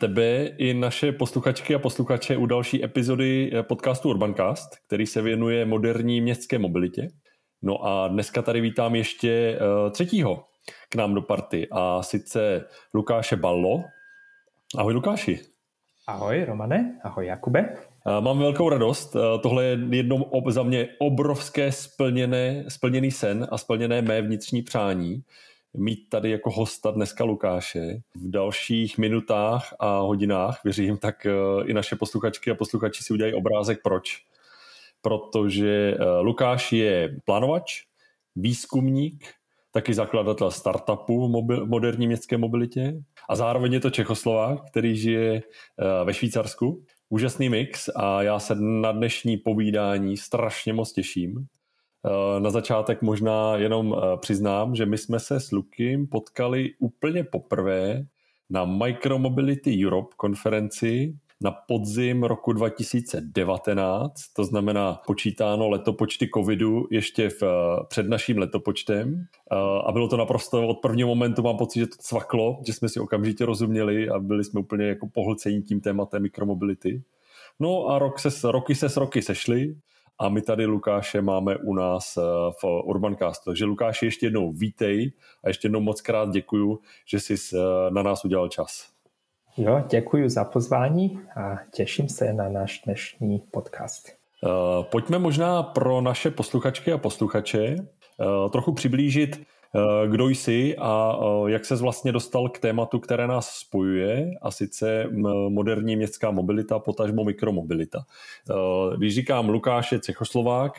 Tebe i naše posluchačky a posluchače u další epizody podcastu Urbancast, který se věnuje moderní městské mobilitě. No a dneska tady vítám ještě eh, třetího k nám do party a sice Lukáše Ballo. Ahoj Lukáši. Ahoj Romane, ahoj Jakube. Mám velkou radost. Tohle je jednou za mě obrovské splněné, splněný sen a splněné mé vnitřní přání mít tady jako hosta dneska Lukáše. V dalších minutách a hodinách, věřím, tak eh, i naše posluchačky a posluchači si udělají obrázek proč. Protože eh, Lukáš je plánovač, výzkumník, taky zakladatel startupu v moderní městské mobilitě a zároveň je to Čechoslovák, který žije eh, ve Švýcarsku. Úžasný mix a já se na dnešní povídání strašně moc těším. Eh, na začátek možná jenom eh, přiznám, že my jsme se s Lukim potkali úplně poprvé na Micromobility Europe konferenci na podzim roku 2019, to znamená počítáno letopočty covidu ještě v, eh, před naším letopočtem a bylo to naprosto od prvního momentu mám pocit, že to cvaklo, že jsme si okamžitě rozuměli a byli jsme úplně jako pohlcení tím tématem mikromobility. No a rok se, roky se s roky sešly a my tady Lukáše máme u nás eh, v Urbancast. Takže Lukáši ještě jednou vítej a ještě jednou moc krát děkuju, že jsi eh, na nás udělal čas. Jo, děkuji za pozvání a těším se na náš dnešní podcast. Uh, pojďme možná pro naše posluchačky a posluchače trochu přiblížit Eh, kdo jsi a eh, jak se vlastně dostal k tématu, které nás spojuje, a sice moderní městská mobilita, potažmo mikromobilita. Eh, když říkám Lukáš je Čechoslovák,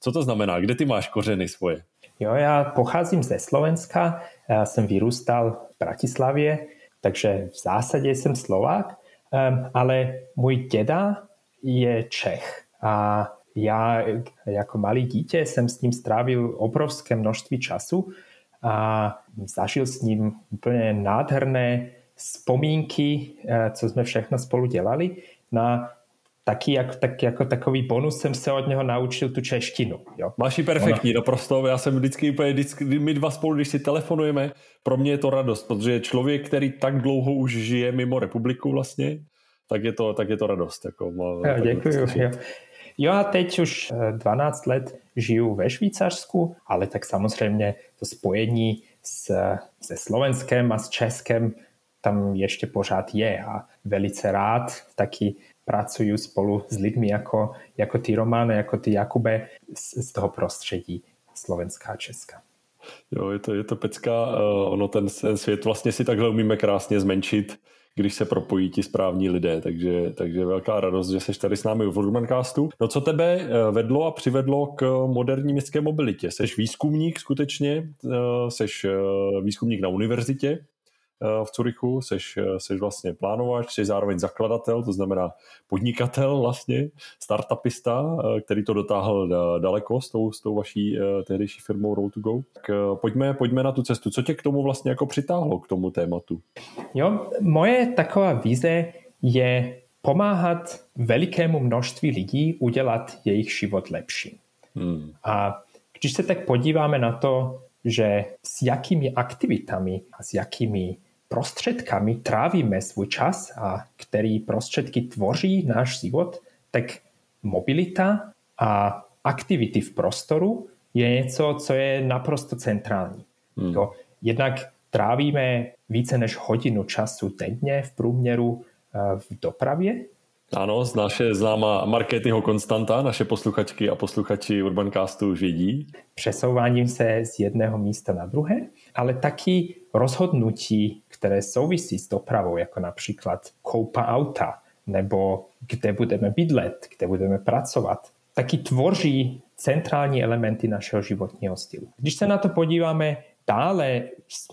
co to znamená? Kde ty máš kořeny svoje? Jo, já pocházím ze Slovenska, já jsem vyrůstal v Bratislavě, takže v zásadě jsem Slovák, ale můj děda je Čech a já jako malý dítě jsem s ním strávil obrovské množství času a zažil s ním úplně nádherné vzpomínky, eh, co jsme všechno spolu dělali. Na taky jak, tak, jako takový bonus jsem se od něho naučil tu češtinu. Jo. Máš ji perfektní, Ona... naprosto. Já jsem vždycky úplně, vždycky, my dva spolu, když si telefonujeme, pro mě je to radost, protože člověk, který tak dlouho už žije mimo republiku vlastně, tak je to, tak je to radost. Jako, jo, děkuji. Jo. Jo a teď už 12 eh, let žiju ve Švýcarsku, ale tak samozřejmě to spojení s, se Slovenskem a s Českem tam ještě pořád je a velice rád taky pracuju spolu s lidmi jako, jako ty Roman, jako ty Jakube z, z toho prostředí Slovenská a Česka. Jo, je to, je to pecka. Uh, ono ten svět vlastně si takhle umíme krásně zmenšit když se propojí ti správní lidé. Takže, takže velká radost, že jsi tady s námi v Urbancastu. No co tebe eh, vedlo a přivedlo k moderní městské mobilitě? Seš výzkumník skutečně, eh, seš eh, výzkumník na univerzitě, Eh, v Curychu, seš, eh, seš vlastně plánovač, jsi zároveň zakladatel, to znamená podnikatel vlastně, startupista, eh, který to dotáhl daleko s tou, s tou vaší tehdejší firmou Road to Go. Tak pojďme, pojďme na tu cestu. Co tě k tomu vlastně jako přitáhlo, k tomu tématu? Jo, moje taková vize je pomáhat velikému množství lidí udělat jejich život lepší. Hmm. A když se tak podíváme na to, že s jakými aktivitami a s jakými prostředkami trávíme svůj čas a který prostředky tvoří náš život, tak mobilita a aktivity v prostoru je něco, co je naprosto centrální. Hmm. To jednak trávíme více než hodinu času denně v průměru eh, v dopravě. Ano, z naše známá Marketyho konstanta, naše posluchačky a posluchači Urbancastu už vědí. Přesouváním se z jedného místa na druhé, ale taky rozhodnutí které souvisí s dopravou, jako například koupa auta, nebo kde budeme bydlet, kde budeme pracovat, taky tvoří centrální elementy našeho životního stylu. Když se na to podíváme dále,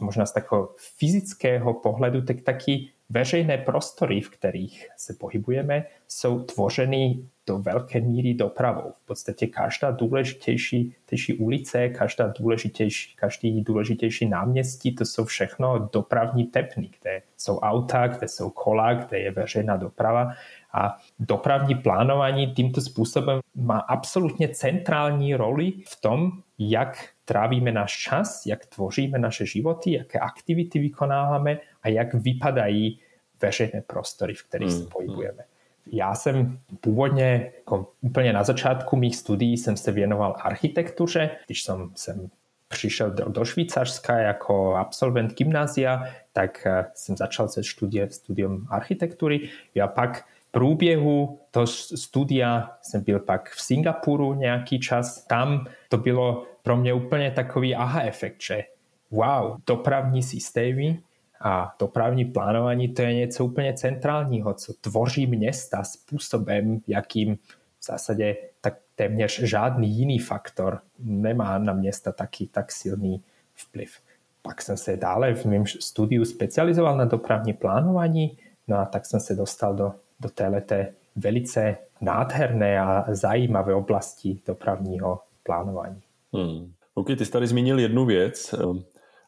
možná z takového fyzického pohledu, tak taky veřejné prostory, v kterých se pohybujeme, jsou tvořeny do veľké míry dopravou. V podstate každá důležitější tejší ulice, každá důležitější, každý důležitější náměstí, to jsou všechno dopravní tepny, kde jsou auta, kde jsou kola, kde je veřejná doprava. A dopravní plánování týmto způsobem má absolutně centrální roli v tom, jak trávíme náš čas, jak tvoříme naše životy, jaké aktivity vykonáváme a jak vypadají veřejné prostory, v kterých se hmm, hmm. pohybujeme. Já jsem původně, jako úplně na začátku mých studií, jsem se věnoval architektuře. Když jsem, jsem přišel do, do Švýcarska jako absolvent gymnázia, tak eh, jsem začal se studie, studium architektury. A pak v průběhu toho studia jsem byl pak v Singapuru nějaký čas. Tam to bylo pro mě úplně takový aha efekt, že wow, dopravní systémy a dopravní plánování to je něco úplně centrálního, co tvoří města způsobem, jakým v zásadě tak téměř žádný jiný faktor nemá na města taky tak silný vplyv. Pak jsem se dále v mém studiu specializoval na dopravní plánování, no a tak jsem se dostal do, do této velice nádherné a zajímavé oblasti dopravního plánování. Hmm. OK, ty jsi tady zmínil jednu věc,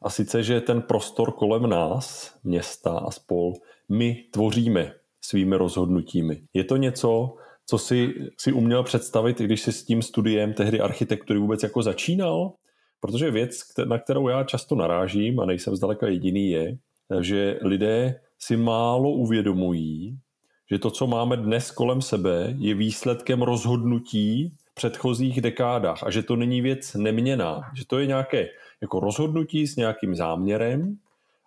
a sice, že ten prostor kolem nás, města a spol, my tvoříme svými rozhodnutími. Je to něco, co si, si uměl představit, když jsi s tím studiem tehdy architektury vůbec jako začínal? Protože věc, na kterou já často narážím, a nejsem zdaleka jediný, je, že lidé si málo uvědomují, že to, co máme dnes kolem sebe, je výsledkem rozhodnutí v předchozích dekádách a že to není věc neměná, že to je nějaké jako rozhodnutí s nějakým záměrem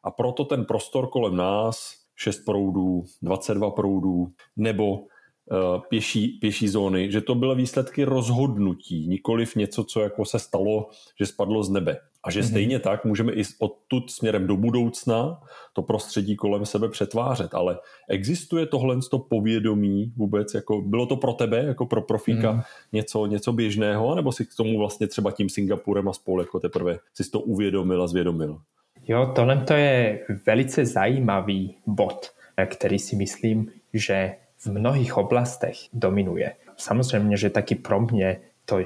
a proto ten prostor kolem nás, 6 proudů, 22 proudů nebo pěší, pěší zóny, že to byly výsledky rozhodnutí, nikoliv něco, co jako se stalo, že spadlo z nebe. A že mm-hmm. stejně tak můžeme i odtud směrem do budoucna to prostředí kolem sebe přetvářet. Ale existuje tohle to povědomí vůbec, jako bylo to pro tebe, jako pro profíka, mm-hmm. něco, něco běžného, nebo si k tomu vlastně třeba tím Singapurem a spolu jako teprve si to uvědomil a zvědomil? Jo, tohle to je velice zajímavý bod, který si myslím, že v mnohých oblastech dominuje. Samozřejmě, že taky pro mě to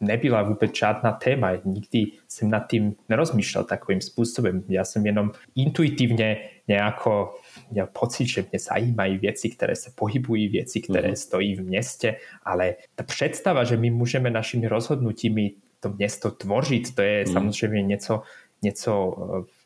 nebyla vůbec žádná téma. Nikdy jsem nad tím nerozmýšlel takovým způsobem. Já jsem jenom intuitivně nějako měl pocit, že mě zajímají věci, které se pohybují, věci, které mm. stojí v městě, ale ta představa, že my můžeme našimi rozhodnutími to město tvořit, to je mm. samozřejmě něco, něco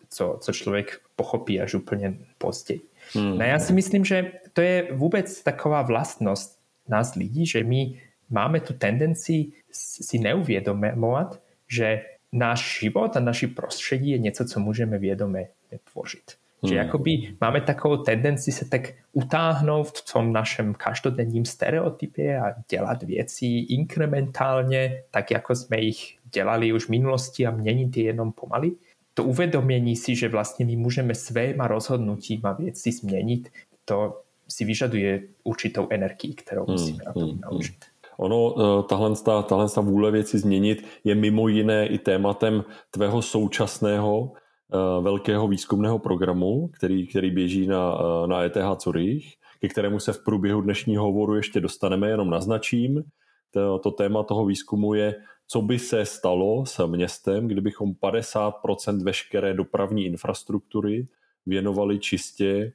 co, co člověk pochopí až úplně později. Mm. No já si myslím, že to je vůbec taková vlastnost nás lidí, že my máme tu tendenci si neuvědomovat, že náš život a naši prostředí je něco, co můžeme vědomě tvořit. Hmm. Že jakoby máme takovou tendenci se tak utáhnout v tom našem každodenním stereotypě a dělat věci inkrementálně, tak jako jsme jich dělali už v minulosti a měnit je jenom pomaly. To uvědomění si, že vlastně my můžeme svéma rozhodnutíma věci změnit, to si vyžaduje určitou energii, kterou hmm, musíme na tom hmm, naučit. Ono, eh, tahle, tahle vůle věci změnit je mimo jiné i tématem tvého současného eh, velkého výzkumného programu, který, který běží na, eh, na ETH Zurich, ke kterému se v průběhu dnešního hovoru ještě dostaneme, jenom naznačím. To, to téma toho výzkumu je, co by se stalo s městem, kdybychom 50% veškeré dopravní infrastruktury věnovali čistě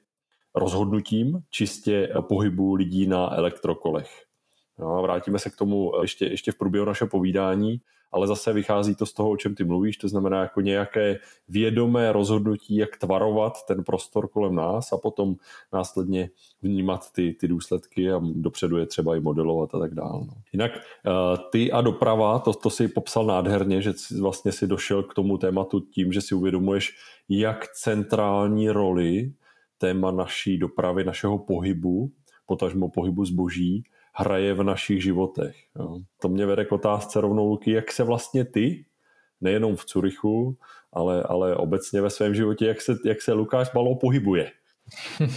rozhodnutím, čistě pohybu lidí na elektrokolech. No, vrátíme se k tomu ještě, ještě v průběhu našeho povídání, ale zase vychází to z toho, o čem ty mluvíš, to znamená jako nějaké vědomé rozhodnutí, jak tvarovat ten prostor kolem nás a potom následně vnímat ty, ty důsledky a dopředu je třeba i modelovat a tak dále. No. Jinak eh, ty a doprava, to, to si popsal nádherně, že vlastně si došel k tomu tématu tím, že si uvědomuješ, jak centrální roli téma naší dopravy, našeho pohybu, potažmo pohybu zboží, hraje v našich životech. Jo. To mě vede k otázce rovnou, Luky, jak se vlastně ty, nejenom v Curychu, ale, ale obecně ve svém životě, jak se, jak se Lukáš Malo pohybuje?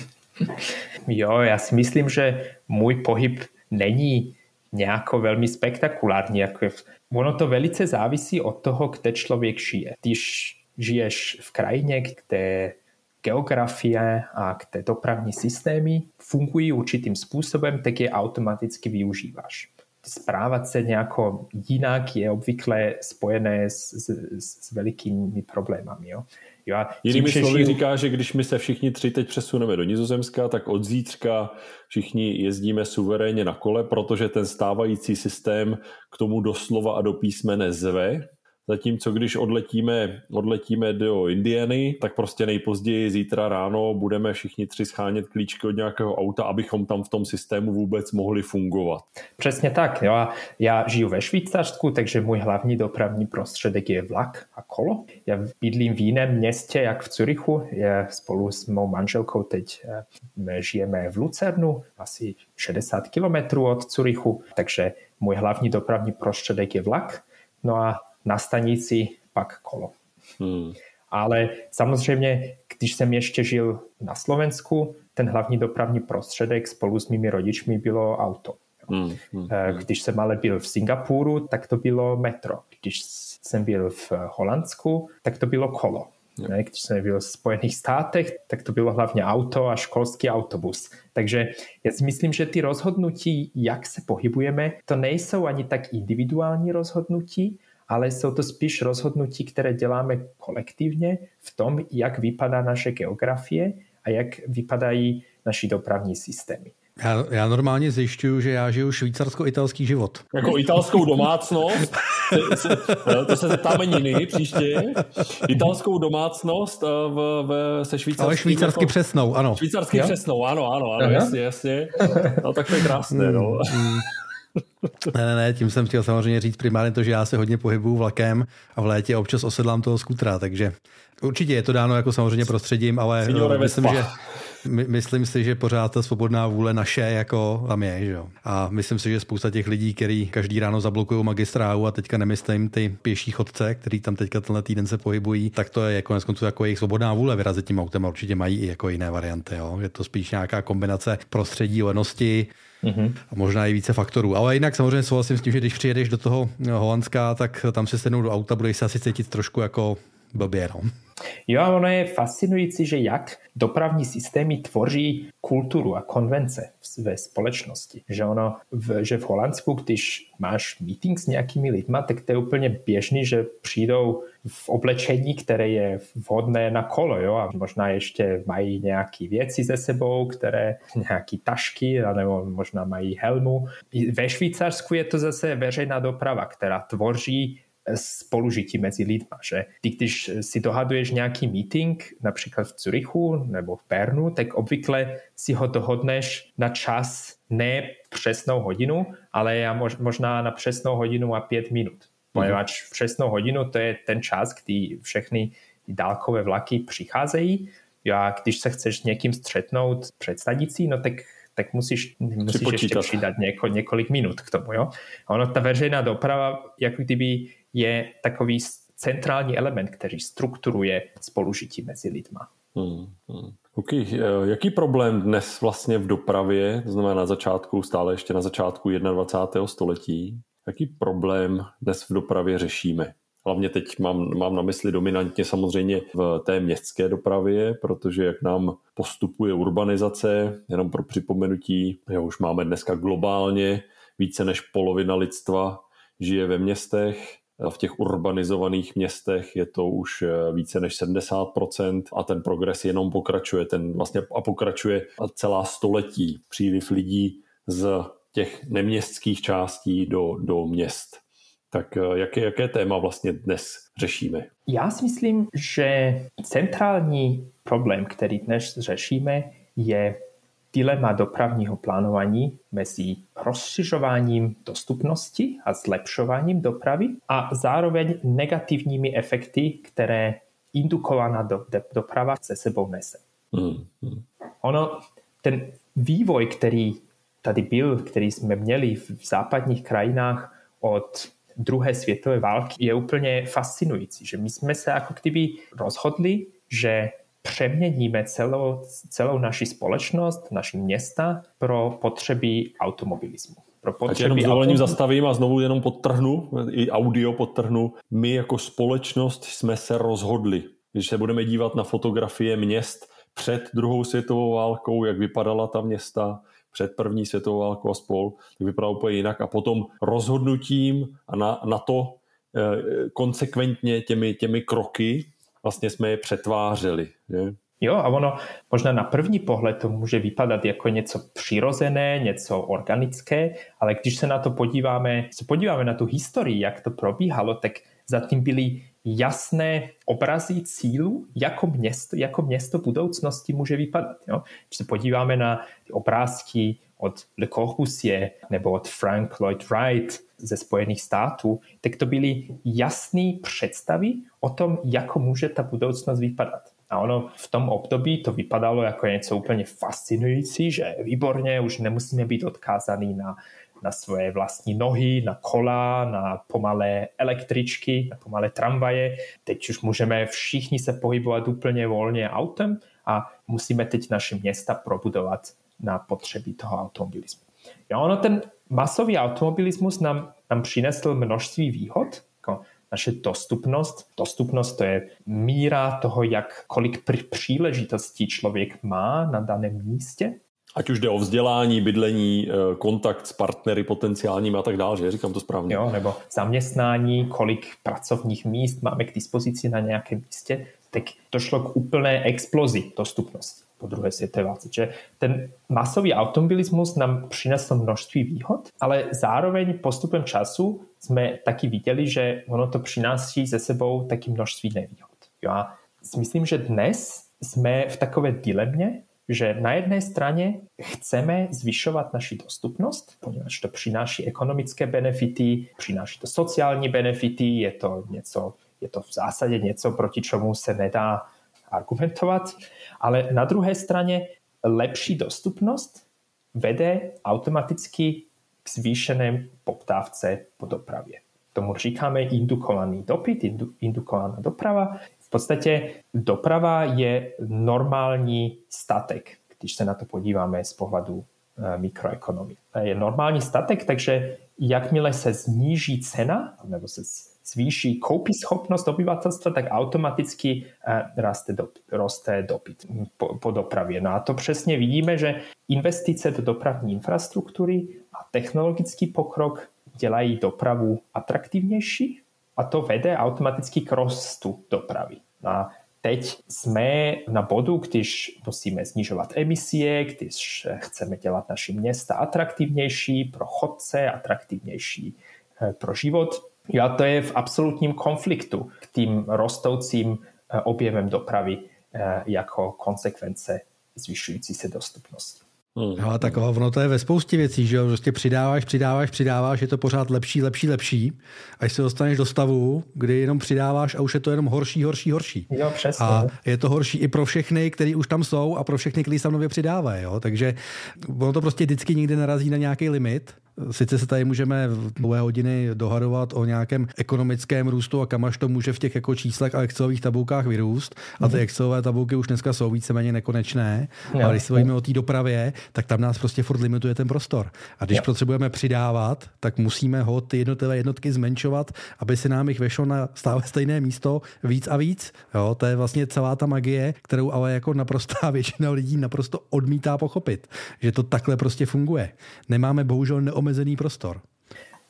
Jo, já si myslím, že můj pohyb není nějako velmi spektakulární. Jako ono to velice závisí od toho, kde člověk žije. Když žiješ v krajině, kde geografie a ty dopravní systémy fungují určitým způsobem, tak je automaticky využíváš. Správat se nějako jinak je obvykle spojené s, s, s velikými problémami. Jo? Jo, a Jinými slovy žiju... říká, že když my se všichni tři teď přesuneme do Nizozemska, tak od zítřka všichni jezdíme suverénně na kole, protože ten stávající systém k tomu doslova a do písmene zve, Zatímco když odletíme, odletíme do Indiany, tak prostě nejpozději zítra ráno budeme všichni tři schánět klíčky od nějakého auta, abychom tam v tom systému vůbec mohli fungovat. Přesně tak. Jo. Já žiju ve Švýcarsku, takže můj hlavní dopravní prostředek je vlak a kolo. Já bydlím v jiném městě, jak v Curychu. Já spolu s mou manželkou teď eh, žijeme v Lucernu, asi 60 kilometrů od Curychu, takže můj hlavní dopravní prostředek je vlak. No a na stanici pak kolo. Hmm. Ale samozřejmě, když jsem ještě žil na Slovensku, ten hlavní dopravní prostředek spolu s mými rodičmi bylo auto. Hmm, hmm, hmm. Když jsem ale byl v Singapuru, tak to bylo metro. Když jsem byl v Holandsku, tak to bylo kolo. Ne? Když jsem byl v Spojených státech, tak to bylo hlavně auto a školský autobus. Takže já si myslím, že ty rozhodnutí, jak se pohybujeme, to nejsou ani tak individuální rozhodnutí, ale jsou to spíš rozhodnutí, které děláme kolektivně v tom, jak vypadá naše geografie a jak vypadají naši dopravní systémy. Já, já normálně zjišťuju, že já žiju švýcarsko-italský život. Jako italskou domácnost, to se zeptáme Niny příště, italskou domácnost eh, v, v, se švýcarským... Ale švýcarsky jako, přesnou, ano. Švýcarsky jo? přesnou, ano, ano, ano, jasně, jasně. No tak to je krásné, no. Ne, ne, ne, tím jsem chtěl samozřejmě říct primárně to, že já se hodně pohybuju vlakem a v létě občas osedlám toho skutra, takže určitě je to dáno jako samozřejmě prostředím, ale Signore myslím, že my, myslím si, že pořád ta svobodná vůle naše jako tam je. Že jo? A myslím si, že spousta těch lidí, kteří každý ráno zablokují magistrálu a teďka nemyslím ty pěší chodce, který tam teďka tenhle týden se pohybují, tak to je jako konců jako jejich svobodná vůle vyrazit tím autem a určitě mají i jako jiné varianty. Jo? Je to spíš nějaká kombinace prostředí, lenosti, Mm-hmm. A možná i více faktorů. Ale jinak samozřejmě souhlasím s tím, že když přijedeš do toho Holandska, tak tam se sednou do auta, budeš se asi cítit trošku jako blbě. No. Jo, ono je fascinující, že jak dopravní systémy tvoří kulturu a konvence ve společnosti. Že ono, v, že v Holandsku, když máš meeting s nějakými lidma, tak to je úplně běžný, že přijdou v oblečení, které je vhodné na kolo, jo, a možná ještě mají nějaké věci ze sebou, které, nějaké tašky, nebo možná mají helmu. Ve Švýcarsku je to zase veřejná doprava, která tvoří spolužití mezi lidma. Že ty, když si dohaduješ nějaký meeting, například v Zurichu nebo v Bernu, tak obvykle si ho dohodneš na čas ne přesnou hodinu, ale možná na přesnou hodinu a pět minut. Poněvadž v přesnou hodinu to je ten čas, kdy všechny dálkové vlaky přicházejí. A když se chceš s někým střetnout před stanicí, no tak tak musíš, musíš ještě přidat něko, několik minut k tomu. Jo? A ono, ta veřejná doprava, jako kdyby je takový centrální element, který strukturuje spolužití mezi lidma. Hmm, hmm. Okay. Eh, jaký problém dnes vlastně v dopravě, to znamená na začátku, stále ještě na začátku 21. století, jaký problém dnes v dopravě řešíme? Hlavně teď mám, mám na mysli dominantně samozřejmě v té městské dopravě, protože jak nám postupuje urbanizace, jenom pro připomenutí, že už máme dneska globálně více než polovina lidstva žije ve městech, v těch urbanizovaných městech je to už eh, více než 70% a ten progres jenom pokračuje. Ten vlastně a pokračuje celá století. Příliv lidí z těch neměstských částí do, do měst. Tak eh, jaké, jaké téma vlastně dnes řešíme? Já si myslím, že centrální problém, který dnes řešíme, je dilema dopravního plánování mezi rozšiřováním dostupnosti a zlepšováním dopravy a zároveň negativními efekty, které indukovaná do, do, doprava se sebou nese. Hmm, hmm. Ono, ten vývoj, který tady byl, který jsme měli v západních krajinách od druhé světové války, je úplně fascinující, že my jsme se jako kdyby rozhodli, že přeměníme celou, celou naši společnost, naši města pro potřeby automobilismu. Pro potřeby jenom s dovolením zastavím a znovu jenom podtrhnu, i audio podtrhnu. My jako společnost jsme se rozhodli, Když se budeme dívat na fotografie měst před druhou světovou válkou, jak vypadala ta města, před první světovou válkou a spol, tak vypadá úplně jinak. A potom rozhodnutím a na, na to e, konsekventně těmi, těmi kroky vlastně jsme je přetvářeli. Že? Jo, a ono možná na první pohled to může vypadat jako něco přirozené, něco organické, ale když se na to podíváme, se podíváme na tu historii, jak to probíhalo, tak zatím byly jasné obrazy cílu, jako město, jako město budoucnosti může vypadat. Jo? Když se podíváme na ty obrázky od Le Corbusier nebo od Frank Lloyd Wright ze Spojených států, tak to byly jasné představy o tom, jako může ta budoucnost vypadat. A ono v tom období to vypadalo jako něco úplně fascinující, že výborně, už nemusíme být odkázaný na, na svoje vlastní nohy, na kola, na pomalé električky, na pomalé tramvaje. Teď už můžeme všichni se pohybovat úplně volně autem a musíme teď naše města probudovat na potřeby toho automobilismu. Jo, ono ten masový automobilismus nám, nám přinesl množství výhod, jako naše dostupnost. Dostupnost to je míra toho, jak kolik příležitostí člověk má na daném místě. Ať už jde o vzdělání, bydlení, eh, kontakt s partnery potenciálními a tak dále, že říkám to správně. Jo, nebo zaměstnání, kolik pracovních míst máme k dispozici na nějakém místě, tak došlo k úplné explozi dostupnosti po druhé světové válce. Že ten masový automobilismus nám přinesl množství výhod, ale zároveň postupem času jsme taky viděli, že ono to přináší ze sebou taky množství nevýhod. Jo a myslím, že dnes jsme v takové dilemě, že na jedné straně chceme zvyšovat naši dostupnost, poněvadž to přináší ekonomické benefity, přináší to sociální benefity, je to něco, je to v zásadě něco, proti čemu se nedá argumentovat, ale na druhé straně lepší dostupnost vede automaticky k zvýšené poptávce po dopravě. Tomu říkáme indukovaný dopyt, indu, indukovaná doprava. V podstatě doprava je normální statek, když se na to podíváme z pohledu eh, mikroekonomie. Je normální statek, takže jakmile se zníží cena, nebo se zvýší schopnost obyvatelstva, tak automaticky eh, raste dopyt, roste dopyt po, po dopravě. No a to přesně vidíme, že investice do dopravní infrastruktury a technologický pokrok dělají dopravu atraktivnější a to vede automaticky k rostu dopravy. A teď jsme na bodu, když musíme snižovat emisie, když chceme dělat naše města atraktivnější pro chodce, atraktivnější eh, pro život, a to je v absolutním konfliktu k tým rostoucím eh, objemem dopravy eh, jako konsekvence zvyšující se dostupnosti. Hmm. No, tak ono to je ve spoustě věcí, že jo? Prostě přidáváš, přidáváš, přidáváš, je to pořád lepší, lepší, lepší. Až se dostaneš do stavu, kdy jenom přidáváš a už je to jenom horší, horší, horší. Jo, přesně. A je to horší i pro všechny, kteří už tam jsou a pro všechny, kteří se nově přidávají. Jo? Takže ono to prostě vždycky někdy narazí na nějaký limit Sice se tady můžeme v dvě hodiny dohadovat o nějakém ekonomickém růstu a kam až to může v těch jako číslech a Excelových tabulkách vyrůst. A ty mhm. Excelové tabulky už dneska jsou víceméně nekonečné. Jo. Ale když se bavíme o té dopravě, tak tam nás prostě furt limituje ten prostor. A když jo. potřebujeme přidávat, tak musíme ho ty jednotlivé jednotky zmenšovat, aby se nám jich vešlo na stále stejné místo víc a víc. Jo, to je vlastně celá ta magie, kterou ale jako naprostá většina lidí naprosto odmítá pochopit, že to takhle prostě funguje. Nemáme bohužel neomezené omezený prostor.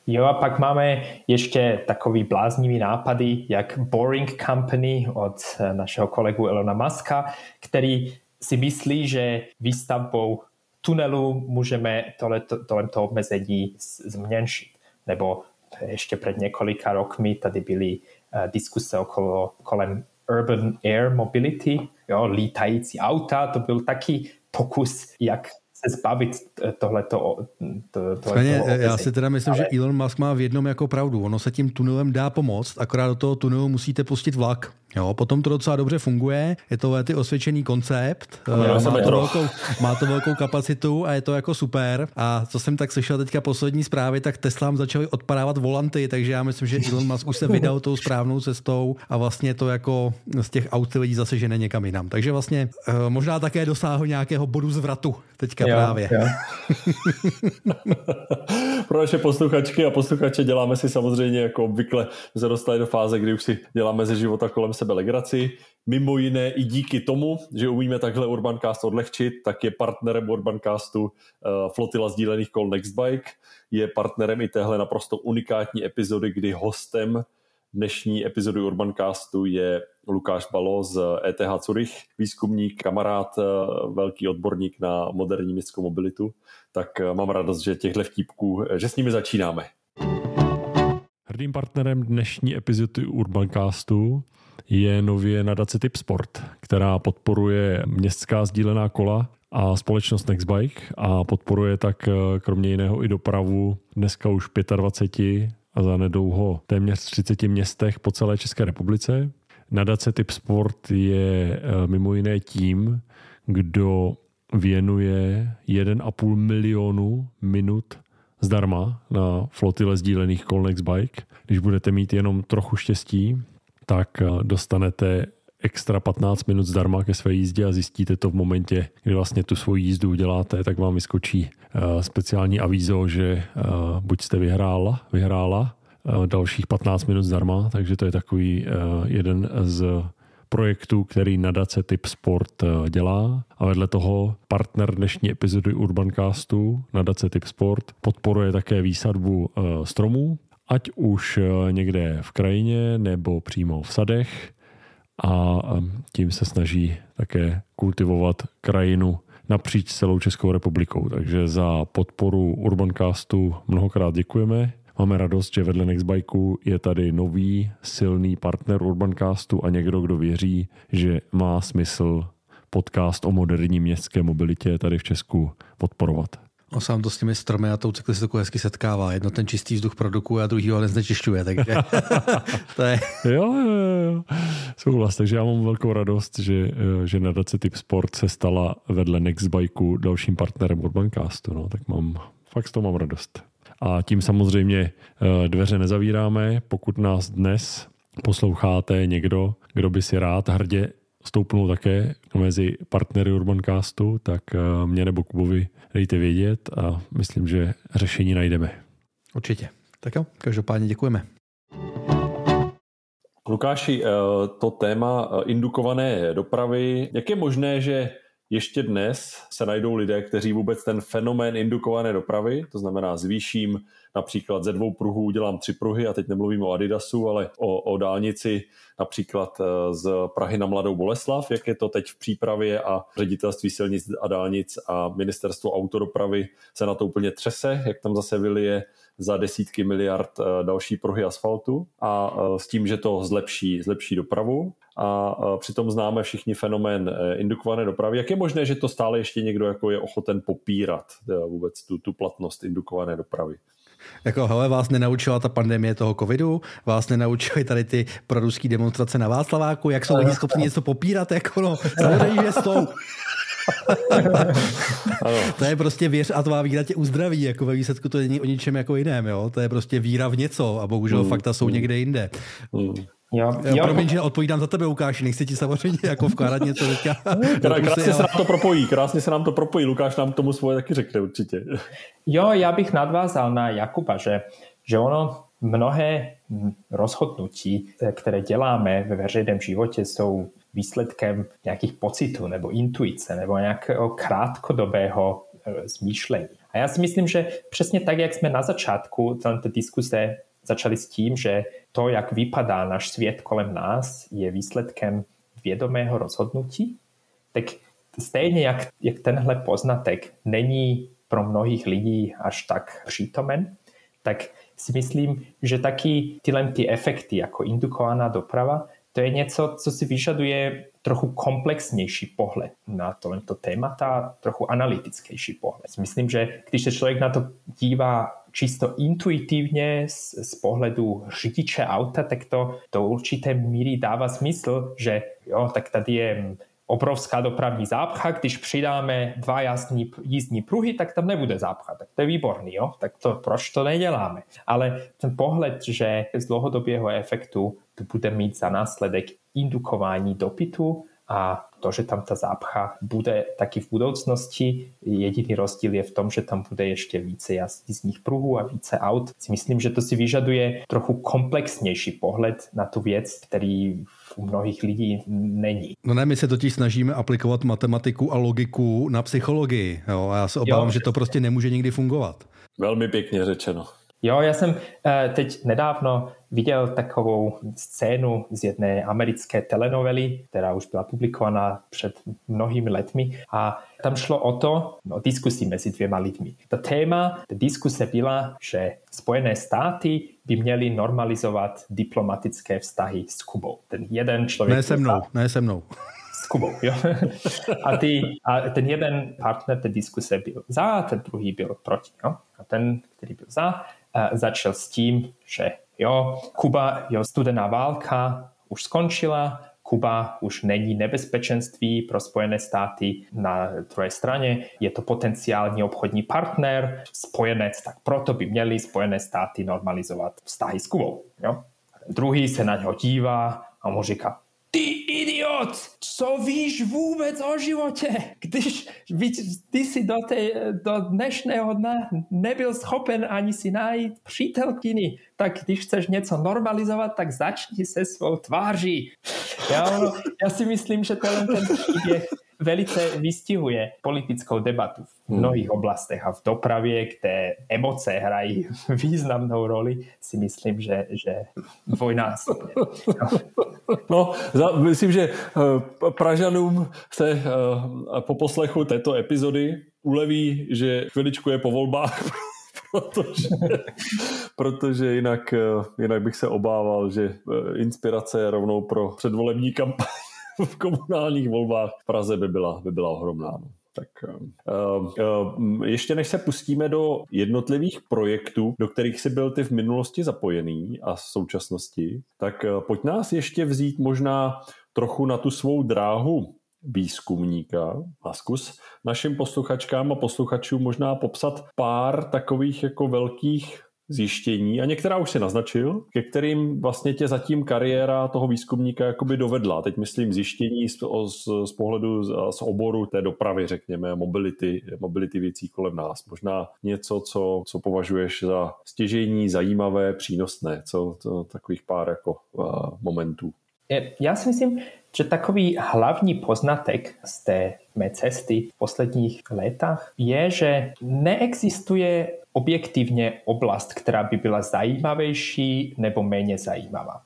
Jo a pak máme ještě takový bláznivý nápady, jak Boring Company od eh, našeho kolegu Elona Muska, který si myslí, že výstavbou tunelu můžeme tohleto, tohleto omezení zmenšit. Nebo ještě před několika rokmi tady byly uh, diskuse okolo, kolem Urban Air Mobility, jo, lítající auta, to byl taky pokus, jak se zbavit tohleto. To, tohleto já si teda myslím, ale... že Elon Musk má v jednom jako pravdu. Ono se tím tunelem dá pomoct, akorát do toho tunelu musíte pustit vlak. Jo, potom to docela dobře funguje, je to ty osvědčený koncept, má to, velkou, má to velkou kapacitu a je to jako super. A co jsem tak slyšel teďka poslední zprávy, tak Teslám začaly odpadávat volanty, takže já myslím, že Elon Musk už se vydal tou správnou cestou a vlastně to jako z těch aut lidí zase žene někam jinam. Takže vlastně eh, možná také dosáhl nějakého bodu zvratu teďka jo, právě. Jo. Pro naše posluchačky a posluchače děláme si samozřejmě jako obvykle, se dostali do fáze, kdy už si děláme ze života kolem sebe legraci. Mimo jiné i díky tomu, že umíme takhle Urbancast odlehčit, tak je partnerem Urbancastu uh, flotila sdílených kol Nextbike. Je partnerem i téhle naprosto unikátní epizody, kdy hostem dnešní epizody Urbancastu je Lukáš Balo z ETH Zurich, výzkumník, kamarád, eh, velký odborník na moderní městskou mobilitu. Tak eh, mám radost, že těchto vtípků, že s nimi začínáme. Hrdým partnerem dnešní epizody Urbancastu je nově nadace Tip Sport, která podporuje městská sdílená kola a společnost Nextbike a podporuje tak eh, kromě jiného i dopravu dneska už 25 a za nedlouho téměř 30 městech po celé České republice. Nadace Tip Sport je eh, mimo jiné tím, kdo věnuje 1,5 milionu minut zdarma na flotile sdílených Colnex Bike. Když budete mít jenom trochu štěstí, tak eh, dostanete extra 15 minut zdarma ke své jízdě a zjistíte to v momentě, kdy vlastně tu svoji jízdu uděláte, tak vám vyskočí speciální avízo, že eh, buď jste vyhrála, vyhrála dalších 15 minut zdarma, takže to je takový jeden z projektů, který nadace Typ Sport dělá. A vedle toho partner dnešní epizody Urbancastu, nadace Typ Sport, podporuje také výsadbu stromů, ať už někde v krajině nebo přímo v sadech a tím se snaží také kultivovat krajinu napříč celou Českou republikou. Takže za podporu Urbancastu mnohokrát děkujeme. Máme radost, že vedle Nextbikeu je tady nový silný partner Urbancastu a někdo, kdo věří, že má smysl podcast o moderní městské mobilitě tady v Česku podporovat. On sám to s těmi stromy a tou cyklistikou hezky setkává. Jedno ten čistý vzduch produkuje a druhý ho neznečišťuje, takže to je... jo, jo, jo. Souhlas, takže já mám velkou radost, že, že nadace Typ Sport se stala vedle Nextbikeu dalším partnerem Urbancastu, no, tak mám, fakt toho mám radost. A tím samozřejmě eh, dveře nezavíráme, pokud nás dnes posloucháte někdo, kdo by si rád hrdě stoupnul také mezi partnery Urbancastu, tak eh, mě nebo Kubovi dejte vědět a myslím, že řešení najdeme. Určitě. Tak jo, každopádně děkujeme. Lukáši, eh, to téma eh, indukované dopravy, jak je možné, že ještě dnes se najdou lidé, kteří vůbec ten fenomén indukované dopravy, to znamená zvýším například ze dvou pruhů udělám tři pruhy a teď nemluvím o Adidasu, ale o, o dálnici například eh, z Prahy na Mladou Boleslav, jak je to teď v přípravě a ředitelství silnic a dálnic a ministerstvo autodopravy se na to úplně třese, jak tam zase vylije za desítky miliard eh, další pruhy asfaltu a eh, s tím, že to zlepší, zlepší dopravu a přitom známe všichni fenomén indukované dopravy. Jak je možné, že to stále ještě někdo jako je ochoten popírat vůbec tu, tu platnost indukované dopravy? Jako, hele, vás nenaučila ta pandemie toho covidu, vás nenaučili tady ty proruský demonstrace na Václaváku, jak jsou lidi schopni něco popírat, jako no, samozřejmě s tou. to je prostě věř a tvá víra tě uzdraví, jako ve výsledku to není o ničem jako jiném, jo? to je prostě víra v něco a bohužel mm, fakta jsou mm. někde jinde. Mm. Jo, jo. Promiň, že odpovídám za tebe, Lukáš, nechci ti samozřejmě jako vkládat něco teďka. Krásně se nám to propojí, krásně se nám to propojí, Lukáš nám tomu svoje taky řekne určitě. Jo, já bych nadvázal na Jakuba, že, že ono mnohé rozhodnutí, které děláme ve veřejném životě, jsou výsledkem nějakých pocitů nebo intuice nebo nějakého krátkodobého zmýšlení. A já si myslím, že přesně tak, jak jsme na začátku té diskuse začali s tím, že to, jak vypadá náš svět kolem nás, je výsledkem vědomého rozhodnutí, tak stejně jak, jak tenhle poznatek není pro mnohých lidí až tak přítomen, tak si myslím, že taky tyhle ty efekty jako indukovaná doprava, to je něco, co si vyžaduje trochu komplexnější pohled na tohle témata, trochu analytickější pohled. Myslím, že když se člověk na to dívá čisto intuitivně z, z pohledu řidiče auta, tak to do určité míry dává smysl, že jo, tak tady je obrovská dopravní zápcha, když přidáme dva jasný, jízdní pruhy, tak tam nebude zápcha. Tak to je výborný, jo? tak to, proč to neděláme? Ale ten pohled, že z dlouhodobého efektu to bude mít za následek indukování dopytu a to, že tam ta zápcha bude taky v budoucnosti. Jediný rozdíl je v tom, že tam bude ještě více jazdních pruhů a více aut. Si myslím, že to si vyžaduje trochu komplexnější pohled na tu věc, který u mnohých lidí není. No ne, my se totiž snažíme aplikovat matematiku a logiku na psychologii. Jo? A já se obávám, jo, že to prostě nemůže nikdy fungovat. Velmi pěkně řečeno. Jo, já jsem eh, teď nedávno viděl takovou scénu z jedné americké telenovely, která už byla publikovaná před mnohými letmi a tam šlo o to, o diskusi mezi dvěma lidmi. To téma, ta diskuse byla, že Spojené státy by měly normalizovat diplomatické vztahy s Kubou. Ten jeden člověk... Ne se mnou, ne se mnou. S Kubou, jo. A, ty, a ten jeden partner té diskuse byl za, ten druhý byl proti. Jo. A ten, který byl za, začal s tím, že jo, Kuba, jo, studená válka už skončila, Kuba už není nebezpečenství pro Spojené státy na druhé straně, je to potenciální obchodní partner, spojenec, tak proto by měli Spojené státy normalizovat vztahy s Kubou. Jo? Druhý se na něho dívá a mu říká, ty idiot, co víš vůbec o životě, když ty si do, té, do dnešného dne nebyl schopen ani si najít přítelkyni, tak když chceš něco normalizovat, tak začni se svou tváří. Já, já si myslím, že to je ten příběh velice vystihuje politickou debatu v hmm. mnohých oblastech a v dopravě, kde emoce hrají významnou roli, si myslím, že, že dvojnásobně. No, za, myslím, že uh, Pražanům se uh, po poslechu této epizody uleví, že chviličku je po volbách, protože, protože jinak, uh, jinak bych se obával, že inspirace je rovnou pro předvolební kampaň v komunálních volbách v Praze by byla, by byla ohromná. No. Tak uh, uh, ještě než se pustíme do jednotlivých projektů, do kterých si byl ty v minulosti zapojený a v současnosti, tak uh, pojď nás ještě vzít možná trochu na tu svou dráhu výzkumníka a zkus našim posluchačkám a posluchačům možná popsat pár takových jako velkých zjištění a některá už si naznačil, ke kterým vlastně tě zatím kariéra toho výzkumníka jakoby dovedla. Teď myslím zjištění z, z, z pohledu z, z oboru té dopravy, řekněme, mobility, mobility věcí kolem nás. Možná něco, co, co považuješ za stěžení, zajímavé, přínosné, co, co takových pár jako uh, momentů. Já si myslím, že takový hlavní poznatek z té mé cesty v posledních letách je, že neexistuje objektivně oblast, která by byla zajímavější nebo méně zajímavá.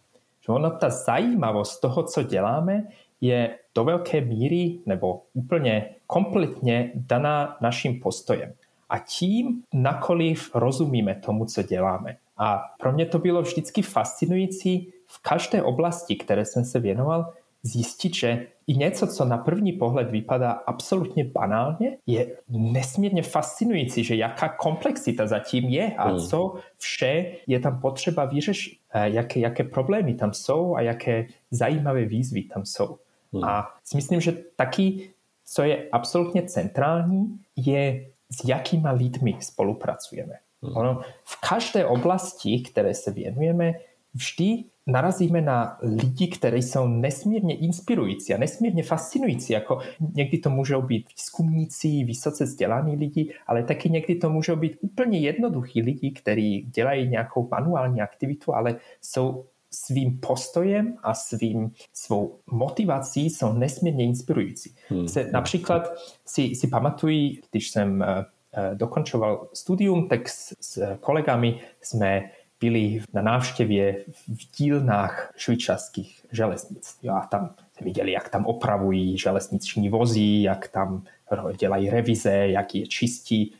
Že ono, ta zajímavost toho, co děláme, je do velké míry nebo úplně kompletně daná naším postojem. A tím, nakoliv rozumíme tomu, co děláme. A pro mě to bylo vždycky fascinující v každé oblasti, které jsem se věnoval, zjistit, že i něco, co na první pohled vypadá absolutně banálně, je nesmírně fascinující, že jaká komplexita zatím je a hmm. co vše je tam potřeba vyřešit, jaké, jaké problémy tam jsou a jaké zajímavé výzvy tam jsou. Hmm. A si myslím, že taky, co je absolutně centrální, je s jakýma lidmi spolupracujeme. Hmm. Ono, v každé oblasti, které se věnujeme, vždy narazíme na lidi, kteří jsou nesmírně inspirující a nesmírně fascinující. Jako někdy to můžou být výzkumníci, vysoce vzdělaní lidi, ale taky někdy to můžou být úplně jednoduchí lidi, kteří dělají nějakou manuální aktivitu, ale jsou svým postojem a svým, svou motivací jsou nesmírně inspirující. Hmm. Se, například si, si pamatuji, když jsem uh, dokončoval studium, tak s, s kolegami jsme byli na návštěvě v dílnách švýcarských železnic. Jo, a tam viděli, jak tam opravují železniční vozy, jak tam dělají revize, jak je čistí.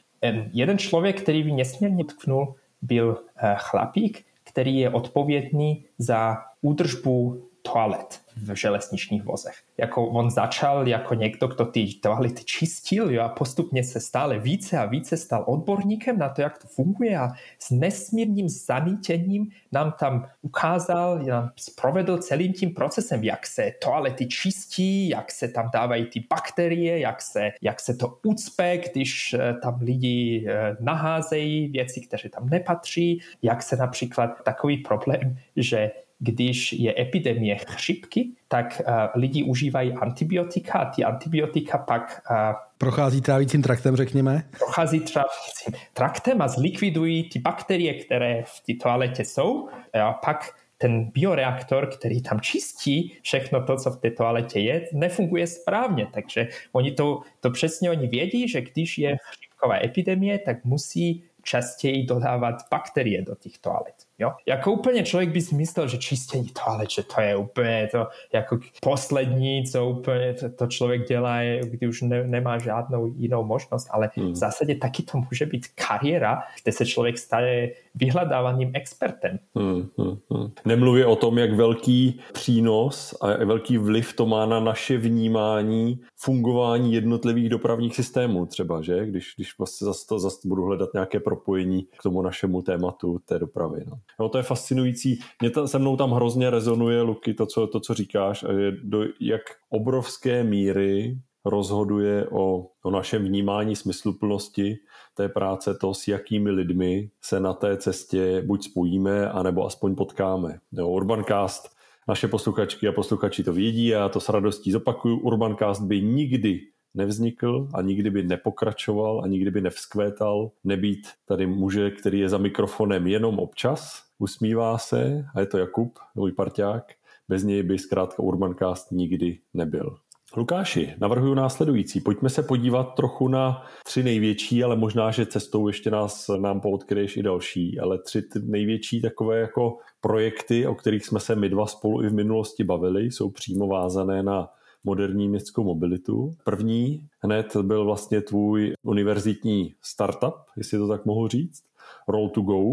Jeden člověk, který by nesmírně tknul, byl eh, chlapík, který je odpovědný za údržbu toalet v železničních vozech. Jako on začal jako někdo, kdo ty toalety čistil jo, a postupně se stále více a více stal odborníkem na to, jak to funguje a s nesmírným zanítěním nám tam ukázal, nám provedl celým tím procesem, jak se toalety čistí, jak se tam dávají ty bakterie, jak se, jak se to ucpe, když eh, tam lidi eh, naházejí věci, které tam nepatří, jak se například takový problém, že když je epidemie chřipky, tak uh, lidi užívají antibiotika a ty antibiotika pak uh, Prochází trávicím traktem, řekněme? Prochází trávicím traktem a zlikvidují ty bakterie, které v té toaletě jsou. A pak ten bioreaktor, který tam čistí všechno to, co v té toaletě je, nefunguje správně. Takže oni to, to přesně oni vědí, že když je chřipková epidemie, tak musí častěji dodávat bakterie do těch toalet. Jo? Jako úplně člověk by si myslel, že čistění toalet, že to je úplně to jako poslední, co úplně to, to člověk dělá, kdy už ne, nemá žádnou jinou možnost, ale hmm. v zásadě taky to může být kariéra, kde se člověk stane vyhledávaným expertem. Hmm, hmm, hmm. Nemluvě o tom, jak velký přínos a velký vliv to má na naše vnímání fungování jednotlivých dopravních systémů třeba, že? Když, když vlastně zase, to, zase budu hledat nějaké propojení k tomu našemu tématu té dopravy. No. No, to je fascinující. Mě to, se mnou tam hrozně rezonuje, Luky, to, co, to, co říkáš, a je do jak obrovské míry rozhoduje o, o našem vnímání smysluplnosti té práce, to, s jakými lidmi se na té cestě buď spojíme, anebo aspoň potkáme. Jo, Urbancast, naše posluchačky a posluchači to vědí a to s radostí zopakuju. Urbancast by nikdy nevznikl a nikdy by nepokračoval a nikdy by nevzkvétal nebýt tady muže, který je za mikrofonem jenom občas, usmívá se a je to Jakub, můj parťák. Bez něj by zkrátka Urbancast nikdy nebyl. Lukáši, navrhuji následující. Pojďme se podívat trochu na tři největší, ale možná, že cestou ještě nás nám poodkryješ i další, ale tři největší takové jako projekty, o kterých jsme se my dva spolu i v minulosti bavili, jsou přímo vázané na moderní městskou mobilitu. První hned byl vlastně tvůj univerzitní startup, jestli to tak mohu říct, Roll to Go,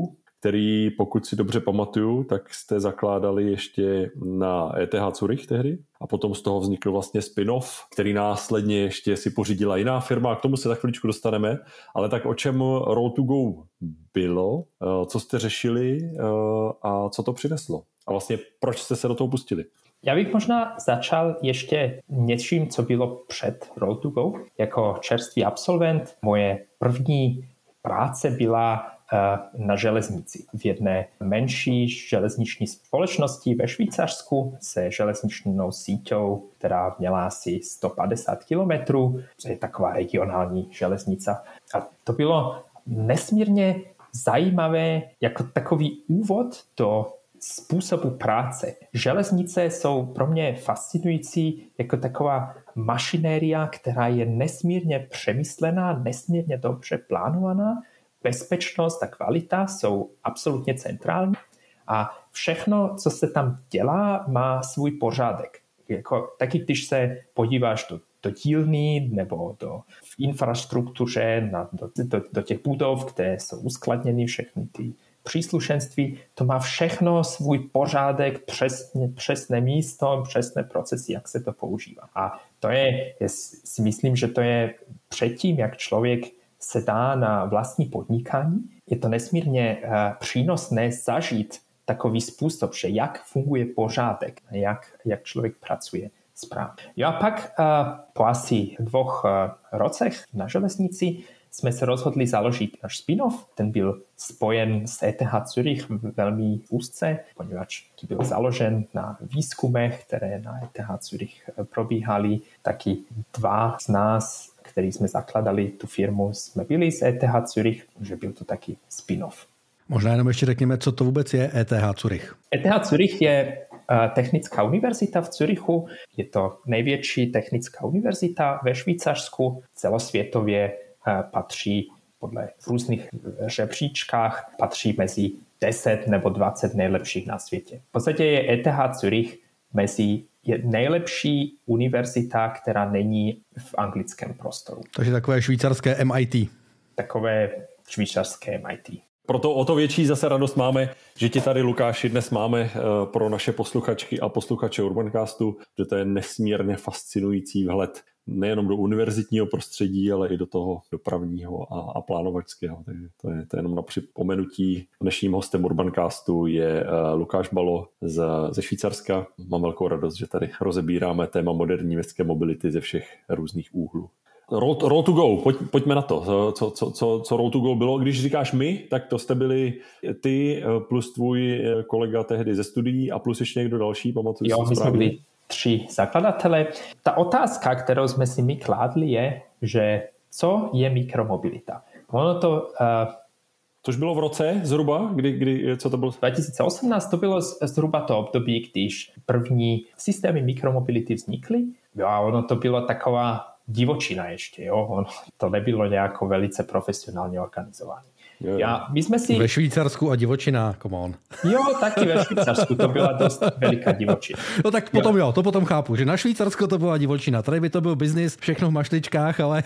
který, pokud si dobře pamatuju, tak jste zakládali ještě na ETH Zurich tehdy a potom z toho vznikl vlastně spin-off, který následně ještě si pořídila jiná firma k tomu se za chviličku dostaneme, ale tak o čem Roll to Go bylo, eh, co jste řešili eh, a co to přineslo a vlastně proč jste se do toho pustili? Já bych možná začal ještě něčím, co bylo před Roll2Go. Jako čerstvý absolvent moje první práce byla na železnici v jedné menší železniční společnosti ve Švýcarsku se železničnou síťou, která měla asi 150 kilometrů. To je taková regionální železnice. A to bylo nesmírně zajímavé jako takový úvod do způsobu práce. Železnice jsou pro mě fascinující jako taková mašinéria, která je nesmírně přemyslená, nesmírně dobře plánovaná. Bezpečnost a kvalita jsou absolutně centrální a všechno, co se tam dělá, má svůj pořádek. Jako, taky když se podíváš do, do dílny nebo do v infrastruktuře, na, do, do, do těch budov, kde jsou uskladněny všechny ty příslušenství, to má všechno svůj pořádek, přesně, přesné místo, přesné procesy, jak se to používá. A to je, je, si myslím, že to je předtím, jak člověk se dá na vlastní podnikání, je to nesmírně uh, přínosné zažít takový způsob, že jak funguje pořádek, jak, jak člověk pracuje správně. Jo a pak uh, po asi dvou uh, rocech na železnici jsme se rozhodli založit náš spin-off. Ten byl spojen s ETH Zurich velmi úzce, poněvadž byl založen na výzkumech, které na ETH Zurich probíhaly. Taky dva z nás, který jsme zakladali tu firmu, jsme byli z ETH Zurich, že byl to taky spin-off. Možná jenom ještě řekněme, co to vůbec je ETH Zurich. ETH Zurich je eh, technická univerzita v Zurichu. Je to největší technická univerzita ve Švýcarsku, celosvětově patří podle v různých žebříčkách patří mezi 10 nebo 20 nejlepších na světě. V podstatě je ETH Zurich mezi je nejlepší univerzita, která není v anglickém prostoru. Takže takové švýcarské MIT. Takové švýcarské MIT. Proto o to větší zase radost máme, že ti tady, Lukáši, dnes máme eh, pro naše posluchačky a posluchače Urbancastu, že to je nesmírně fascinující vhled nejenom do univerzitního prostředí, ale i do toho dopravního a, a plánovačského. Takže to je, to je jenom na připomenutí. Dnešním hostem Urbancastu je uh, Lukáš Balo z, ze Švýcarska. Mám velkou radost, že tady rozebíráme téma moderní městské mobility ze všech různých úhlů. Roll, roll to go, Pojď, pojďme na to. Co, co, co, co roll to go bylo? Když říkáš my, tak to jste byli ty plus tvůj kolega tehdy ze studií a plus ještě někdo další, pamatuju Jo, my jsme byli tři zakladatele. Ta otázka, kterou jsme si my kládli, je, že co je mikromobilita? Ono to uh, Což bylo v roce zhruba, kdy, kdy, co to bylo? 2018 to bylo zhruba to období, když první systémy mikromobility vznikly. Jo, a ono to bylo taková divočina ještě, jo. Ono to nebylo nějak velice profesionálně organizované. Jo. Já, my jsme si... Ve Švýcarsku a divočina, come on. Jo, taky ve Švýcarsku, to byla dost veliká divočina. No tak potom jo. jo, to potom chápu, že na Švýcarsku to byla divočina. Tady by to byl biznis, všechno v mašličkách, ale...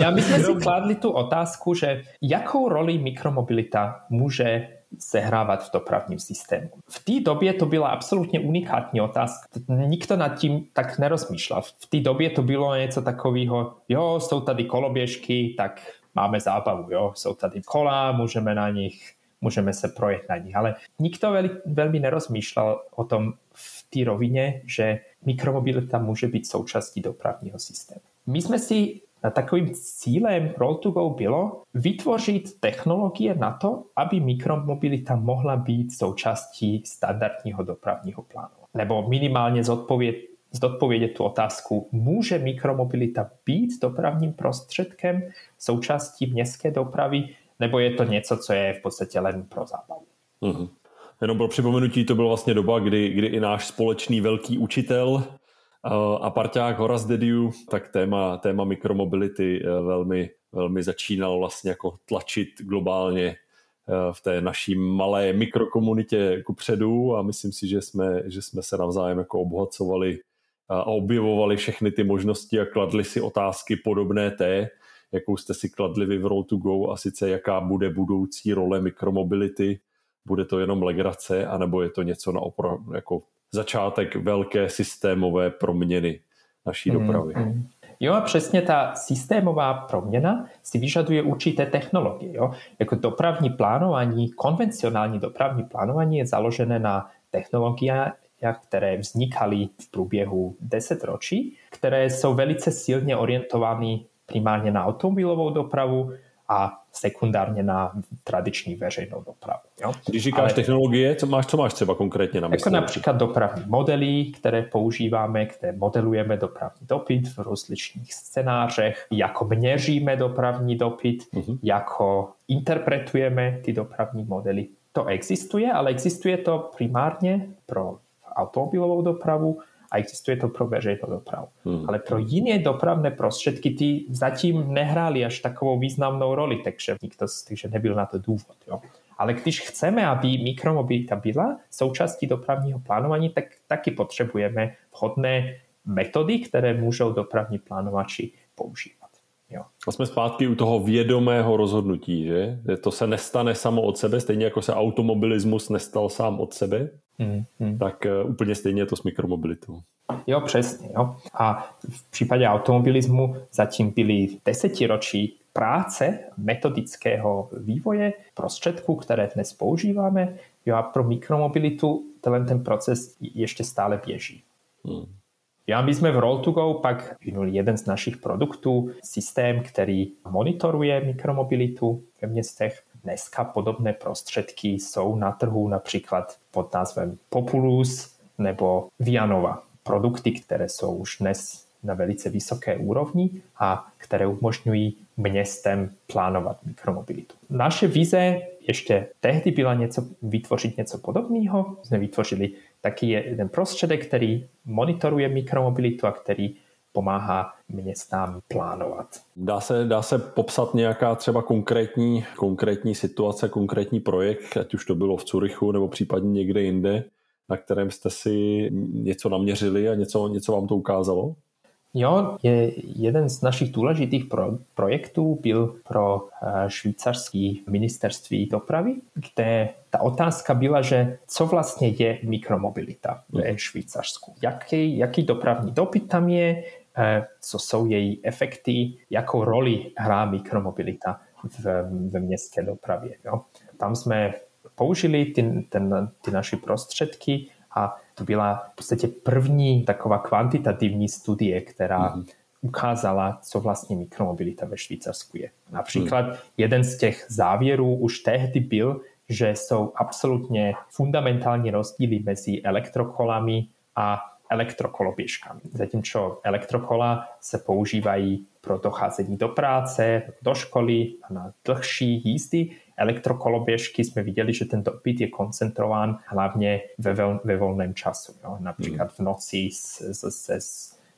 Já my jsme si kladli tu otázku, že jakou roli mikromobilita může sehrávat v dopravním systému. V té době to byla absolutně unikátní otázka. Nikto nad tím tak nerozmýšlel. V té době to bylo něco takového, jo, jsou tady koloběžky, tak máme zábavu, jo, jsou tady kola, můžeme na nich můžeme se projet na nich. Ale nikto veľmi, veľmi nerozmýšľal o tom v té rovině, že mikromobilita může být součástí dopravního systému. My jsme si takovým cílem Roll2Go bylo vytvořit technologie na to, aby mikromobilita mohla být součástí standardního dopravního plánu. Nebo minimálně zodpověd, zodpovědět tu otázku, může mikromobilita být dopravním prostředkem součástí městské dopravy, nebo je to něco, co je v podstatě len pro zábavu. Mm-hmm. Jenom pro připomenutí, to byla vlastně doba, kdy, kdy i náš společný velký učitel a parťák Horace Dediu, tak téma, téma mikromobility eh, velmi, velmi začínal vlastně jako tlačit globálně eh, v té naší malé mikrokomunitě ku předu a myslím si, že jsme, že jsme se navzájem jako obohacovali a objevovali všechny ty možnosti a kladli si otázky podobné té, jakou jste si kladli vy v Roll to Go a sice jaká bude budoucí role mikromobility, bude to jenom legrace, anebo je to něco na opra- jako začátek velké systémové proměny naší mm, dopravy. Mm. Jo a přesně ta systémová proměna si vyžaduje určité technologie. Jo? Jako dopravní plánování, konvencionální dopravní plánování je založené na technologiách, které vznikaly v průběhu deset ročí, které jsou velice silně orientovány primárně na automobilovou dopravu a sekundárně na tradiční veřejnou dopravu. Jo? Když říkáš Ale, technologie, co máš, co máš třeba konkrétně na mysli? Jako například dopravní modely, které používáme, které modelujeme dopravní dopyt v rozličných scénářech, jako měříme dopravní dopyt, uh-huh. jako interpretujeme ty dopravní modely. To existuje, ale existuje to primárně pro automobilovou dopravu a existuje to pro veřejnou dopravu. Hmm. Ale pro jiné dopravné prostředky ty zatím nehrály až takovou významnou roli, takže nikto takže nebyl na to důvod. Jo. Ale když chceme, aby mikromobilita byla součástí dopravního plánování, tak taky potřebujeme vhodné metody, které můžou dopravní plánovači používat. Jo. A jsme zpátky u toho vědomého rozhodnutí, že? To se nestane samo od sebe, stejně jako se automobilismus nestal sám od sebe, hmm, hmm. tak uh, úplně stejně je to s mikromobilitou. Jo, přesně. Jo. A v případě automobilismu zatím byly desetiročí práce metodického vývoje prostředků, které dnes používáme. Jo, a pro mikromobilitu ten proces ještě stále běží. Hmm. Ja, my sme v Roll2Go pak vynuli jeden z našich produktů, systém, který monitoruje mikromobilitu ve městech. Dneska podobné prostředky jsou na trhu například pod názvem Populus nebo Vianova. Produkty, které jsou už dnes na velice vysoké úrovni a které umožňují městem plánovat mikromobilitu. Naše vize ještě tehdy byla něco, vytvořit něco podobného. Jsme vytvořili taký jeden prostředek, který monitoruje mikromobilitu a který pomáhá městám plánovat. Dá se, dá se popsat nějaká třeba konkrétní, konkrétní situace, konkrétní projekt, ať už to bylo v Curychu nebo případně někde jinde, na kterém jste si něco naměřili a něco, něco vám to ukázalo? Jo, je jeden z našich důležitých pro, projektů byl pro eh, švýcarský ministerství dopravy, kde ta otázka byla, že co vlastně je mikromobilita ve mhm. Švýcarsku. Jaký, jaký dopravní dopyt tam je, eh, co jsou její efekty, jakou roli hrá mikromobilita v, v městské dopravě. Jo. Tam jsme použili ty, ten, ty naše prostředky a to byla v podstatě první taková kvantitativní studie, která mm-hmm. ukázala, co vlastně mikromobilita ve Švýcarsku je. Například hmm. jeden z těch závěrů už tehdy byl, že jsou absolutně fundamentální rozdíly mezi elektrokolami a elektrokoloběžkami. Zatímco elektrokola se používají pro docházení do práce, do školy a na dlhší jízdy. Elektrokoloběžky jsme viděli, že ten dopyt je koncentrován hlavně ve, vol, ve volném času. Jo? Například v noci ze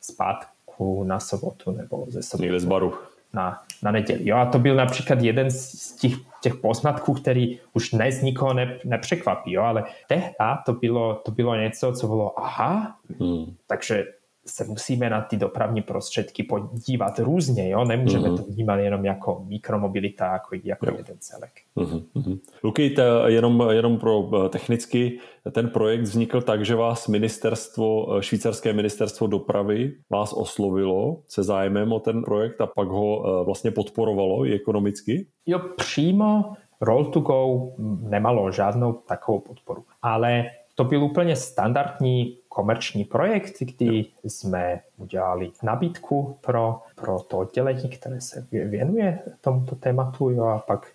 zpátku na sobotu nebo ze sobotu. Někde z baru. Na, na neděli. Jo? A to byl například jeden z těch, těch poznatků, který už dnes nikoho ne, nepřekvapí, jo? ale tehdy to bylo, to bylo něco, co bylo aha, hmm. takže se musíme na ty dopravní prostředky podívat různě, jo? nemůžeme uh-huh. to vnímat jenom jako mikromobilita, jako, jako jo. jeden celek. Uh-huh. Luky, jenom, jenom pro eh, technicky, ten projekt vznikl tak, že vás ministerstvo, eh, švýcarské ministerstvo dopravy vás oslovilo se zájmem o ten projekt a pak ho eh, vlastně podporovalo i ekonomicky? Jo, přímo Roll2Go nemalo žádnou takovou podporu, ale to byl úplně standardní komerční projekt, kdy jsme udělali nabídku pro, pro to oddělení, které se věnuje tomuto tématu jo, a pak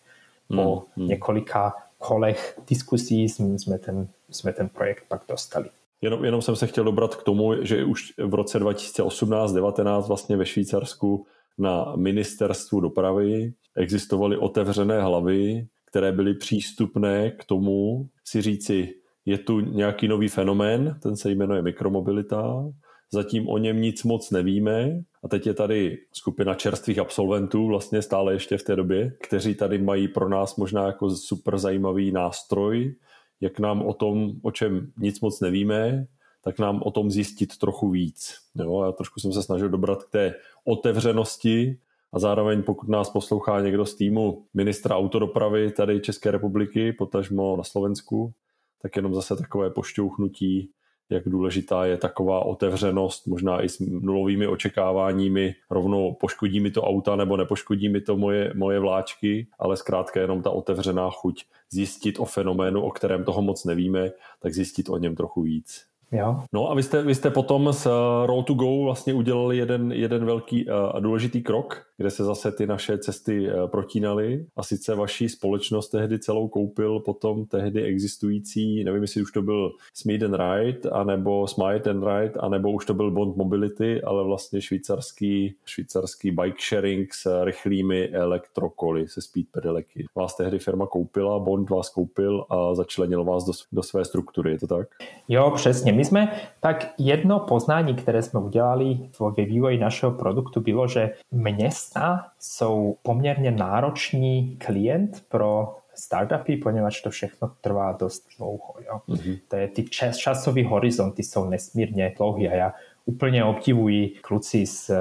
po hmm, několika kolech diskusí jsme ten, jsme ten projekt pak dostali. Jenom, jenom jsem se chtěl dobrat k tomu, že už v roce 2018-19 vlastně ve Švýcarsku na ministerstvu dopravy existovaly otevřené hlavy, které byly přístupné k tomu si říci, je tu nějaký nový fenomén, ten se jmenuje mikromobilita, zatím o něm nic moc nevíme. A teď je tady skupina čerstvých absolventů, vlastně stále ještě v té době, kteří tady mají pro nás možná jako super zajímavý nástroj, jak nám o tom, o čem nic moc nevíme, tak nám o tom zjistit trochu víc. Jo, já trošku jsem se snažil dobrat k té otevřenosti. A zároveň pokud nás poslouchá někdo z týmu ministra autodopravy tady České republiky, potažmo na Slovensku, tak jenom zase takové pošťouchnutí, jak důležitá je taková otevřenost, možná i s nulovými očekáváními, rovnou poškodí mi to auta nebo nepoškodí mi to moje, moje vláčky, ale zkrátka jenom ta otevřená chuť zjistit o fenoménu, o kterém toho moc nevíme, tak zjistit o něm trochu víc. Jo. No a vy jste, vy jste potom s eh, Roll to Go vlastně udělali jeden, jeden velký eh, a důležitý krok, kde se zase ty naše cesty eh, protínaly a sice vaší společnost tehdy celou koupil potom tehdy existující, nevím jestli už to byl Smith and Ride, anebo Smite and Ride, anebo už to byl Bond Mobility, ale vlastně švýcarský, švýcarský bike sharing s rychlými elektrokoly, se speed pedeleky. Vás tehdy firma koupila, Bond vás koupil a začlenil vás do, do své struktury, je to tak? Jo, přesně. My jsme, tak jedno poznání, které jsme udělali ve vývoji našeho produktu bylo, že města jsou poměrně náročný klient pro startupy, poněvadž to všechno trvá dost dlouho. Jo. Mm-hmm. To je, ty čas, časové horizonty jsou nesmírně dlouhé a já úplně obdivuji kluci z,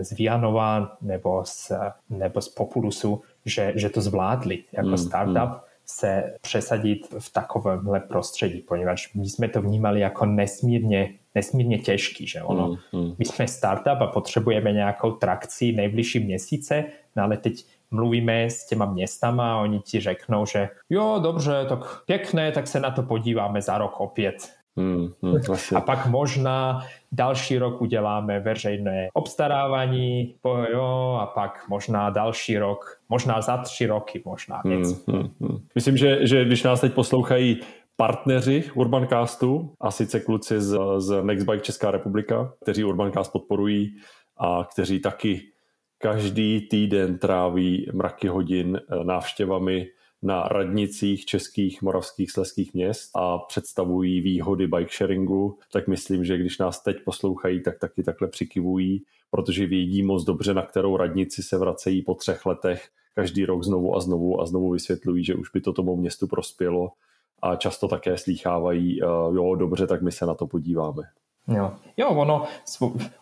z Vianova nebo z, nebo z Populusu, že, že to zvládli jako mm, startup se přesadit v takovémhle prostředí, poněvadž my jsme to vnímali jako nesmírně, nesmírně těžký, že ono, mm, mm. my jsme startup a potřebujeme nějakou trakci nejbližší měsíce, no ale teď mluvíme s těma městama a oni ti řeknou, že jo, dobře, tak pěkné, tak se na to podíváme za rok opět. Hmm, hmm, a pak možná další rok uděláme veřejné obstarávání, jo, a pak možná další rok, možná za tři roky, možná hmm, něco. Hmm, hmm, hmm. Myslím, že, že když nás teď poslouchají partneři Urbancastu, a sice kluci z, z Nextbike Česká republika, kteří Urbancast podporují a kteří taky každý týden tráví mraky hodin eh, návštěvami na radnicích českých, moravských, sleských měst a představují výhody bike sharingu, tak myslím, že když nás teď poslouchají, tak taky takhle přikivují, protože vědí moc dobře, na kterou radnici se vracejí po třech letech každý rok znovu a znovu a znovu vysvětlují, že už by to tomu městu prospělo a často také slýchávají, eh, jo, dobře, tak my se na to podíváme. Jo, jo ono,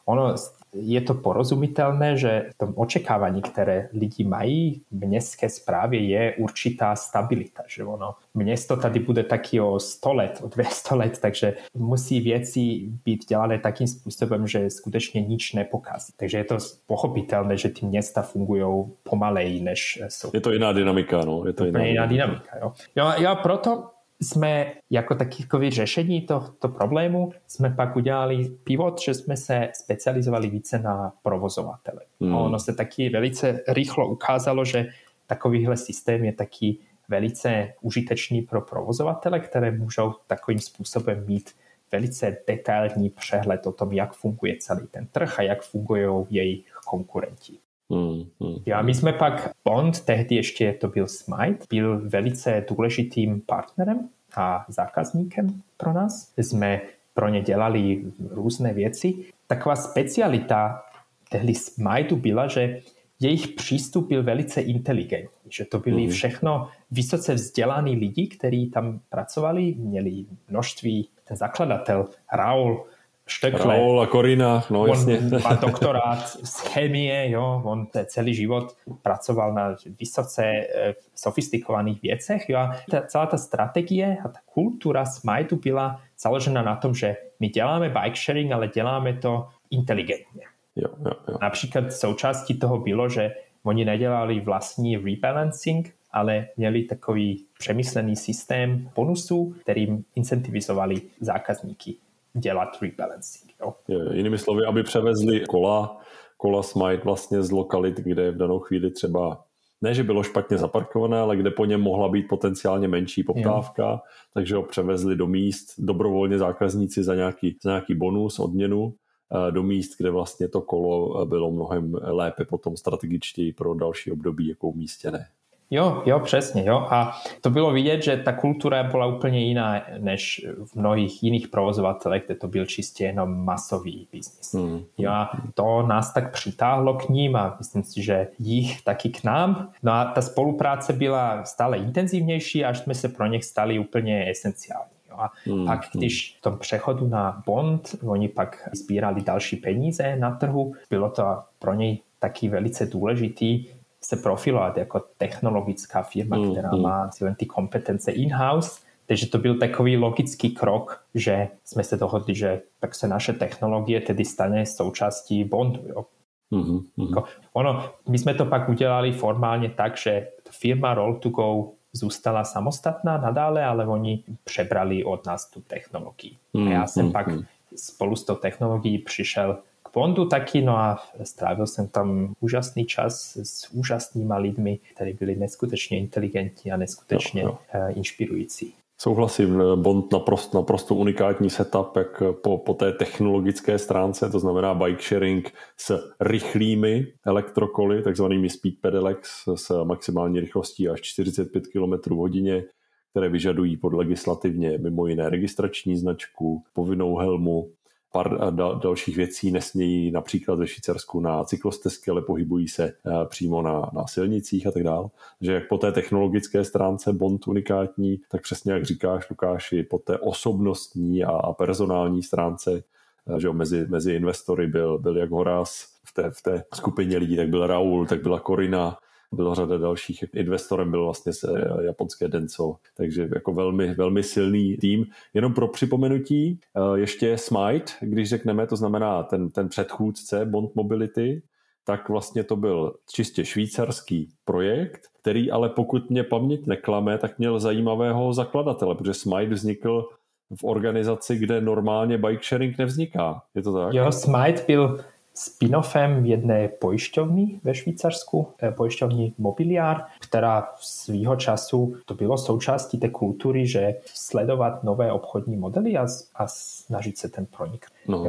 ono je to porozumitelné, že v tom očekávaní, které lidi mají v městské správě, je určitá stabilita. Že ono, město tady bude taky o 100 let, o 200 let, takže musí věci být dělané takým způsobem, že skutečně nič nepokazí. Takže je to pochopitelné, že ty města fungují pomaleji, než jsou. Je to jiná dynamika, no. Je to jiná, jiná dynamika. Jo. Jo, jo, proto jsme jako takové řešení tohto problému jsme pak udělali pivot, že jsme se specializovali více na provozovatele. Hmm. ono se taky velice rychlo ukázalo, že takovýhle systém je taky velice užitečný pro provozovatele, které můžou takovým způsobem mít velice detailní přehled o tom, jak funguje celý ten trh a jak fungují jejich konkurenti. Hmm, hmm. A my jsme pak Bond, tehdy ještě to byl Smite, byl velice důležitým partnerem a zákazníkem pro nás. Jsme pro ně dělali různé věci. Taková specialita tehdy Smiteu byla, že jejich přístup byl velice inteligentní, že to byli hmm. všechno vysoce vzdělaní lidi, kteří tam pracovali, měli množství, ten zakladatel Raul Štekle. Raul a Korina, no on jasně. má doktorát z chemie, jo, on celý život pracoval na vysoce e, sofistikovaných věcech, jo, a ta, celá ta strategie a ta kultura Smiteu byla založena na tom, že my děláme bike sharing, ale děláme to inteligentně. Jo, jo, jo. Například součástí toho bylo, že oni nedělali vlastní rebalancing, ale měli takový přemyslený systém bonusů, kterým incentivizovali zákazníky dělat rebalancing. Jo. Je, jinými slovy, aby převezli kola, kola Smite vlastně z lokalit, kde v danou chvíli třeba ne, že bylo špatně zaparkované, ale kde po něm mohla být potenciálně menší poptávka, jo. takže ho převezli do míst dobrovolně zákazníci za nějaký, za nějaký bonus, odměnu eh, do míst, kde vlastně to kolo bylo mnohem lépe potom strategičtěji pro další období jako umístěné. Jo, jo, přesně, jo. A to bylo vidět, že ta kultura byla úplně jiná než v mnohých jiných provozovatelech, kde to byl čistě jenom masový biznis. Hmm. Jo, a to nás tak přitáhlo k ním a myslím si, že jich taky k nám. No a ta spolupráce byla stále intenzivnější, až jsme se pro něch stali úplně esenciální. A hmm, pak, když v tom přechodu na bond, oni pak sbírali další peníze na trhu, bylo to pro něj taky velice důležitý, se profilovat jako technologická firma, mm, která mm. má ty kompetence in-house, takže to byl takový logický krok, že jsme se dohodli, že tak se naše technologie tedy stane součástí Bondu. Jo. Mm-hmm. Jako, ono, my jsme to pak udělali formálně tak, že firma Roll2Go zůstala samostatná nadále, ale oni přebrali od nás tu technologii. Mm-hmm. A já jsem mm-hmm. pak spolu s tou technologií přišel Bondu taky, no a strávil jsem tam úžasný čas s úžasnýma lidmi, kteří byli neskutečně inteligentní a neskutečně jo, jo. inspirující. Souhlasím, Bond naprosto, naprosto unikátní setup, jak po, po té technologické stránce, to znamená bike sharing s rychlými elektrokoly, takzvanými speed pedelecs s maximální rychlostí až 45 km hodině, které vyžadují pod legislativně mimo jiné registrační značku, povinnou helmu, pár dal, dalších věcí nesmějí například ve Švýcarsku na cyklostezky, ale pohybují se eh, přímo na, na silnicích a tak dále. Že jak po té technologické stránce Bond unikátní, tak přesně jak říkáš Lukáši, po té osobnostní a, a personální stránce, eh, že mezi, mezi investory byl, byl jak Horaz v té, v té skupině lidí, tak byl Raul, tak byla Korina, byla řada dalších. Investorem byl vlastně eh, japonské Denso, takže jako velmi, velmi silný tým. Jenom pro připomenutí, eh, ještě Smite, když řekneme, to znamená ten, ten předchůdce Bond Mobility, tak vlastně to byl čistě švýcarský projekt, který ale pokud mě paměť neklame, tak měl zajímavého zakladatele, protože Smite vznikl v organizaci, kde normálně bike sharing nevzniká. Je to tak? Jo, Smite byl spin-offem jedné pojišťovny ve Švýcarsku, eh, pojišťovny Mobiliar, která svýho času to bylo součástí té kultury, že sledovat nové obchodní modely a, a snažit se ten pronik. No.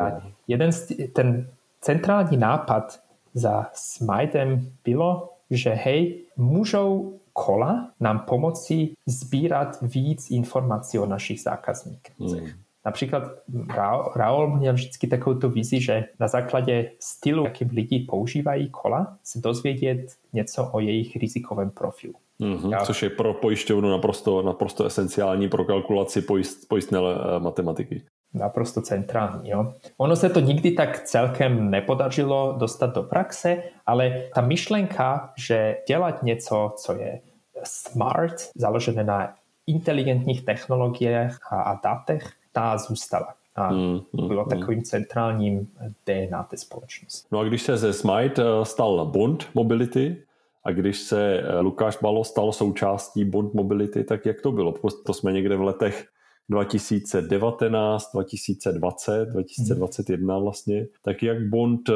jeden z, ten centrální nápad za Smitem bylo, že hej, můžou kola nám pomoci sbírat víc informací o našich zákazníkích. Hmm. Například Raul měl vždycky takovou tu vizi, že na základě stylu, jakým lidi používají kola, se dozvědět něco o jejich rizikovém profilu. Mm-hmm, Já... Což je pro pojišťovnu naprosto, naprosto esenciální pro kalkulaci pojist, pojistné eh, matematiky. Naprosto centrální. Jo? Ono se to nikdy tak celkem nepodařilo dostat do praxe, ale ta myšlenka, že dělat něco, co je smart, založené na inteligentních technologiích a, a datech, ta zůstala. A mm, mm, bylo hmm. takovým centrálním DNA té společnosti. No a když se ze Smite eh, stal Bond Mobility, A když se Lukáš Balo stal součástí Bond Mobility, tak jak to bylo? To jsme někde v letech 2019, 2020, 2021 vlastně, tak jak Bond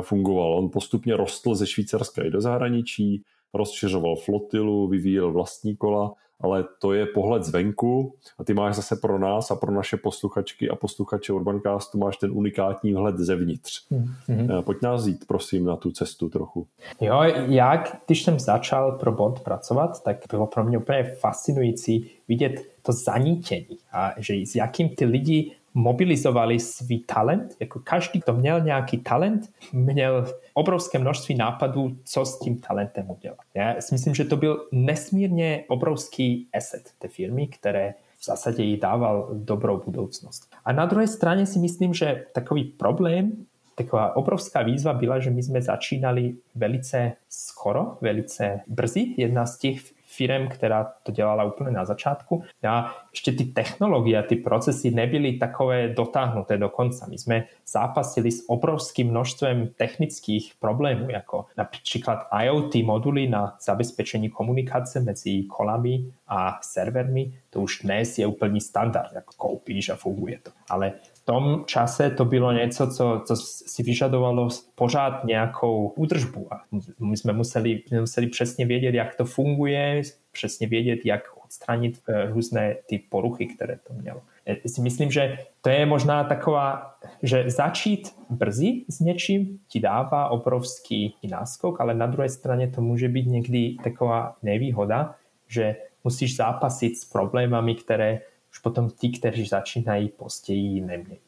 fungoval. On postupně rostl ze Švýcarska i do zahraničí, rozšiřoval flotilu, vyvíjel vlastní kola ale to je pohled zvenku a ty máš zase pro nás a pro naše posluchačky a posluchače Urbancastu máš ten unikátní vhled zevnitř. Mm-hmm. Pojď nás jít, prosím, na tu cestu trochu. Jo, jak když jsem začal pro Bond pracovat, tak bylo pro mě úplně fascinující vidět to zanítění a že s jakým ty lidi mobilizovali svý talent, jako každý, kdo měl nějaký talent, měl obrovské množství nápadů, co s tím talentem udělat. Já si myslím, že to byl nesmírně obrovský asset té firmy, které v zásadě jí dával dobrou budoucnost. A na druhé straně si myslím, že takový problém, taková obrovská výzva byla, že my jsme začínali velice skoro, velice brzy. Jedna z těch firm, která to dělala úplně na začátku. A ještě ty technologie a ty procesy nebyly takové dotáhnuté do konca. My jsme zápasili s obrovským množstvem technických problémů, jako například IoT moduly na zabezpečení komunikace mezi kolami a servermi. To už dnes je úplný standard, jako koupíš a funguje to. Ale tom čase to bylo něco, co, co si vyžadovalo pořád nějakou údržbu. A my jsme museli, museli přesně vědět, jak to funguje, přesně vědět, jak odstranit eh, různé ty poruchy, které to mělo. Já si myslím, že to je možná taková, že začít brzy s něčím ti dává obrovský náskok, ale na druhé straně to může být někdy taková nevýhoda, že musíš zápasit s problémami, které už potom ti, kteří začínají později, nemějí.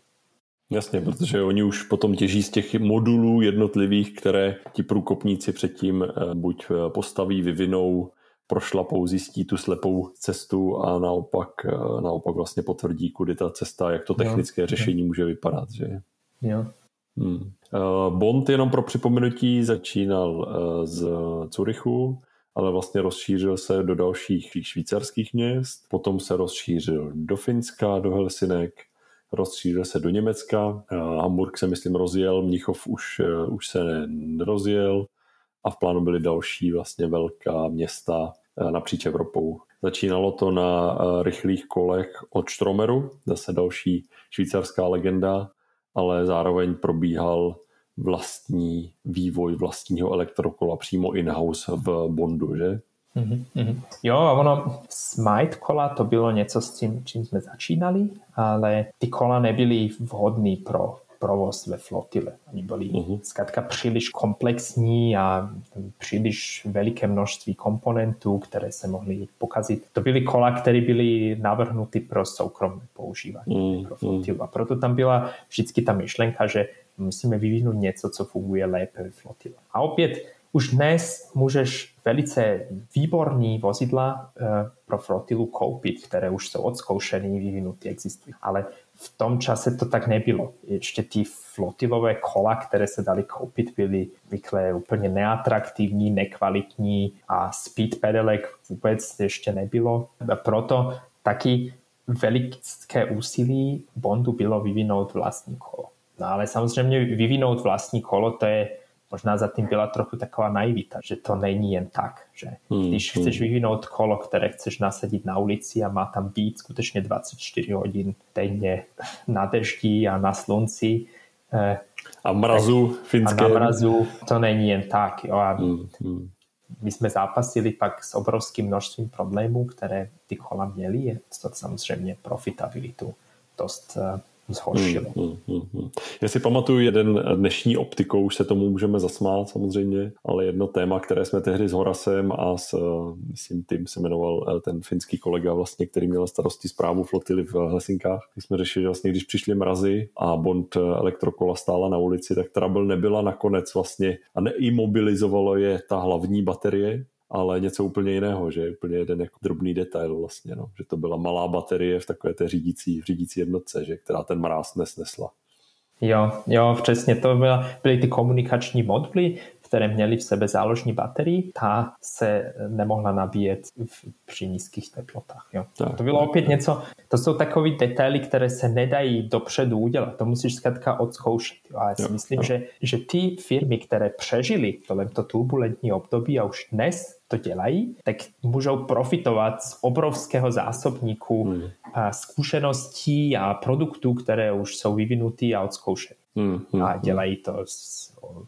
Jasně, protože oni už potom těží z těch modulů jednotlivých, které ti průkopníci předtím eh, buď eh, postaví, vyvinou, prošlapou, zjistí tu slepou cestu a naopak, eh, naopak vlastně potvrdí, kudy ta cesta, jak to technické jo, řešení jo. může vypadat. Že? Jo. Hmm. Bond jenom pro připomenutí začínal z Curychu, ale vlastně rozšířil se do dalších švýcarských měst, potom se rozšířil do Finska, do Helsinek, rozšířil se do Německa, Hamburg se myslím rozjel, Mnichov už, eh, už se nerozjel a v plánu byly další vlastně velká města eh, napříč Evropou. Začínalo to na eh, rychlých kolech od Stromeru, zase další švýcarská legenda, ale zároveň probíhal vlastní vývoj vlastního elektrokola přímo in-house v Bondu, že? Mm-hmm. Jo, a ono, smite kola to bylo něco s tím, čím jsme začínali, ale ty kola nebyly vhodný pro provoz ve flotile. Oni byli uh-huh. zkrátka příliš komplexní a příliš veliké množství komponentů, které se mohly pokazit. To byly kola, které byly navrhnuty pro soukromé používání, uh-huh. pro flotilu. A proto tam byla vždycky ta myšlenka, že musíme vyvinout něco, co funguje lépe ve flotile. A opět, už dnes můžeš velice výborný vozidla uh, pro flotilu koupit, které už jsou odzkoušené, vyvinuty, existují. Ale v tom čase to tak nebylo. Ještě ty flotilové kola, které se dali koupit, byly vykle úplně neatraktivní, nekvalitní a speed pedelek vůbec ještě nebylo. A proto taky veliké úsilí Bondu bylo vyvinout vlastní kolo. No ale samozřejmě vyvinout vlastní kolo, to je možná za tím byla trochu taková naivita, že to není jen tak, že hmm, když hmm. chceš vyvinout kolo, které chceš nasadit na ulici a má tam být skutečně 24 hodin denně na deždi a na slunci, eh, a mrazu finské. A na mrazu to není jen tak. Jo? A hmm, hmm. My jsme zápasili pak s obrovským množstvím problémů, které ty kola měly. To samozřejmě profitabilitu dost eh, zhoršilo. Hmm, hmm, hmm, Já si pamatuju jeden dnešní optikou, už se tomu můžeme zasmát samozřejmě, ale jedno téma, které jsme tehdy s Horasem a s, myslím, tím se jmenoval eh, ten finský kolega vlastně, který měl starosti zprávu flotily v Helsinkách, když jsme řešili, že vlastně když přišly mrazy a Bond eh, elektrokola stála na ulici, tak trouble nebyla nakonec vlastně a neimobilizovalo je ta hlavní baterie, ale něco úplně jiného, že úplně jeden jako drobný detail vlastně, no. že to byla malá baterie v takové té řídící, řídící jednotce, že, která ten mráz nesnesla. Jo, jo, přesně, to byla, byly ty komunikační moduly. Které měly v sebe záložní baterii, ta se nemohla nabíjet v, při nízkých teplotách. Jo. Tak, to bylo opět něco, to jsou takové detaily, které se nedají dopředu udělat. To musíš zkrátka odzkoušet. Jo. A já si jo, myslím, jo. Že, že ty firmy, které přežily to turbulentní období a už dnes to dělají, tak můžou profitovat z obrovského zásobníku hmm. zkušeností a produktů, které už jsou vyvinutý a odzkoušené. Hmm, hmm, a dělají to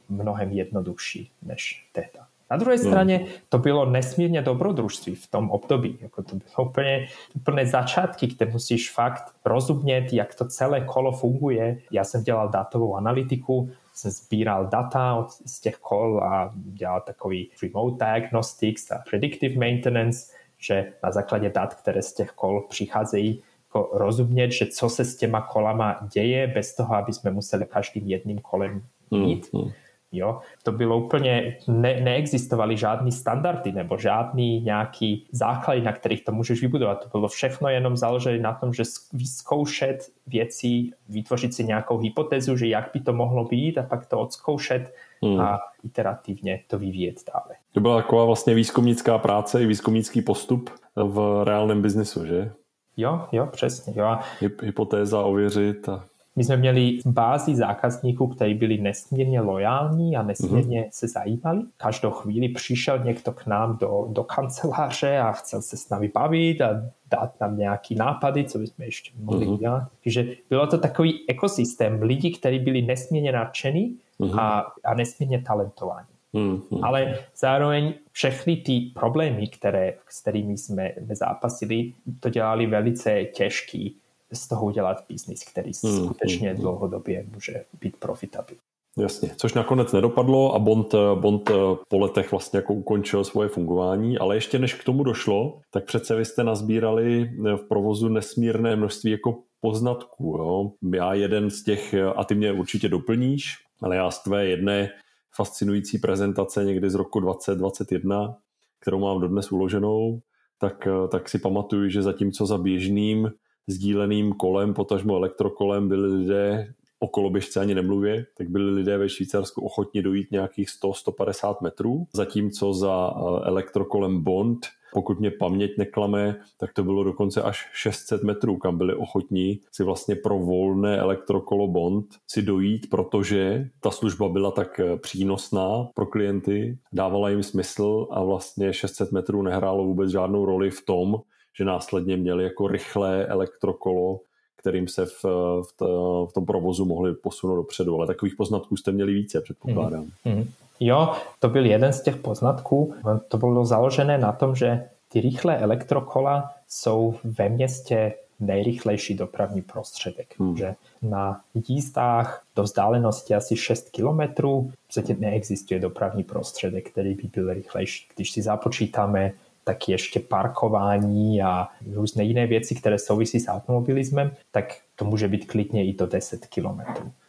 mnohem jednodušší než tehda. Na druhé hmm. straně to bylo nesmírně dobrodružství v tom období. Jako to bylo úplně, úplně začátky, kde musíš fakt rozumět, jak to celé kolo funguje. Já jsem dělal datovou analytiku, jsem sbíral data od, z těch kol a dělal takový remote diagnostics a predictive maintenance, že na základě dat, které z těch kol přicházejí, jako rozumět, že co se s těma kolama děje, bez toho, aby jsme museli každým jedným kolem jít. Mm, mm. Jo? To bylo úplně, ne, neexistovaly žádný standardy nebo žádný nějaký základy, na kterých to můžeš vybudovat. To bylo všechno jenom založené na tom, že vyzkoušet věci, vytvořit si nějakou hypotézu, že jak by to mohlo být a pak to odzkoušet hmm. a iterativně to vyvíjet dále. To byla taková vlastně výzkumnická práce i výzkumnický postup v reálném biznesu, že? Jo, jo, přesně. Jo. Hypotéza ověřit a my jsme měli bázi zákazníků, kteří byli nesmírně lojální a nesmírně mm-hmm. se zajímali. Každou chvíli přišel někdo k nám do, do kanceláře a chcel se s námi bavit a dát nám nějaký nápady, co bychom ještě mohli mm-hmm. dělat. Takže bylo to takový ekosystém lidí, kteří byli nesmírně nadšení mm-hmm. a, a nesmírně talentovaní. Mm-hmm. Ale zároveň všechny ty problémy, které, s kterými jsme zápasili, to dělali velice těžký z toho udělat biznis, který hmm, skutečně hmm, dlouhodobě může být profitabilní. Jasně, což nakonec nedopadlo a Bond, Bond po letech vlastně jako ukončil svoje fungování, ale ještě než k tomu došlo, tak přece vy jste nazbírali v provozu nesmírné množství jako poznatků. Jo? Já jeden z těch, a ty mě určitě doplníš, ale já z tvé jedné fascinující prezentace někdy z roku 2021, kterou mám dodnes uloženou, tak, tak si pamatuju, že zatímco za běžným sdíleným kolem, potažmo elektrokolem, byli lidé o koloběžce ani nemluvě, tak byli lidé ve Švýcarsku ochotni dojít nějakých 100-150 metrů, zatímco za eh, elektrokolem Bond pokud mě paměť neklame, tak to bylo dokonce až 600 metrů, kam byli ochotní si vlastně pro volné elektrokolo Bond si dojít, protože ta služba byla tak eh, přínosná pro klienty, dávala jim smysl a vlastně 600 metrů nehrálo vůbec žádnou roli v tom, že následně měli jako rychlé elektrokolo, kterým se v, v, to, v tom provozu mohli posunout dopředu. Ale takových poznatků jste měli více, předpokládám. Mm-hmm. Jo, to byl jeden z těch poznatků. To bylo založené na tom, že ty rychlé elektrokola jsou ve městě nejrychlejší dopravní prostředek. Hmm. Že na jízdách do vzdálenosti asi 6 km v neexistuje dopravní prostředek, který by byl rychlejší. Když si započítáme tak ještě parkování a různé jiné věci, které souvisí s automobilismem, tak to může být klidně i do 10 km.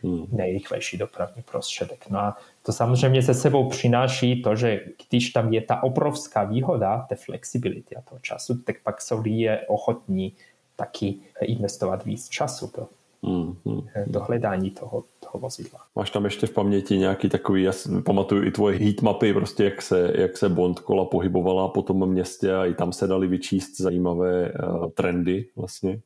Hmm. Nejrychlejší dopravní prostředek. No a to samozřejmě se sebou přináší to, že když tam je ta obrovská výhoda té flexibility a toho času, tak pak jsou lidé ochotní taky investovat víc času do, hmm. do hledání toho, toho vozidla. Máš tam ještě v paměti nějaký takový, já pamatuju i tvoje heatmapy, prostě jak se, jak se Bond kola pohybovala po tom městě a i tam se dali vyčíst zajímavé uh, trendy vlastně.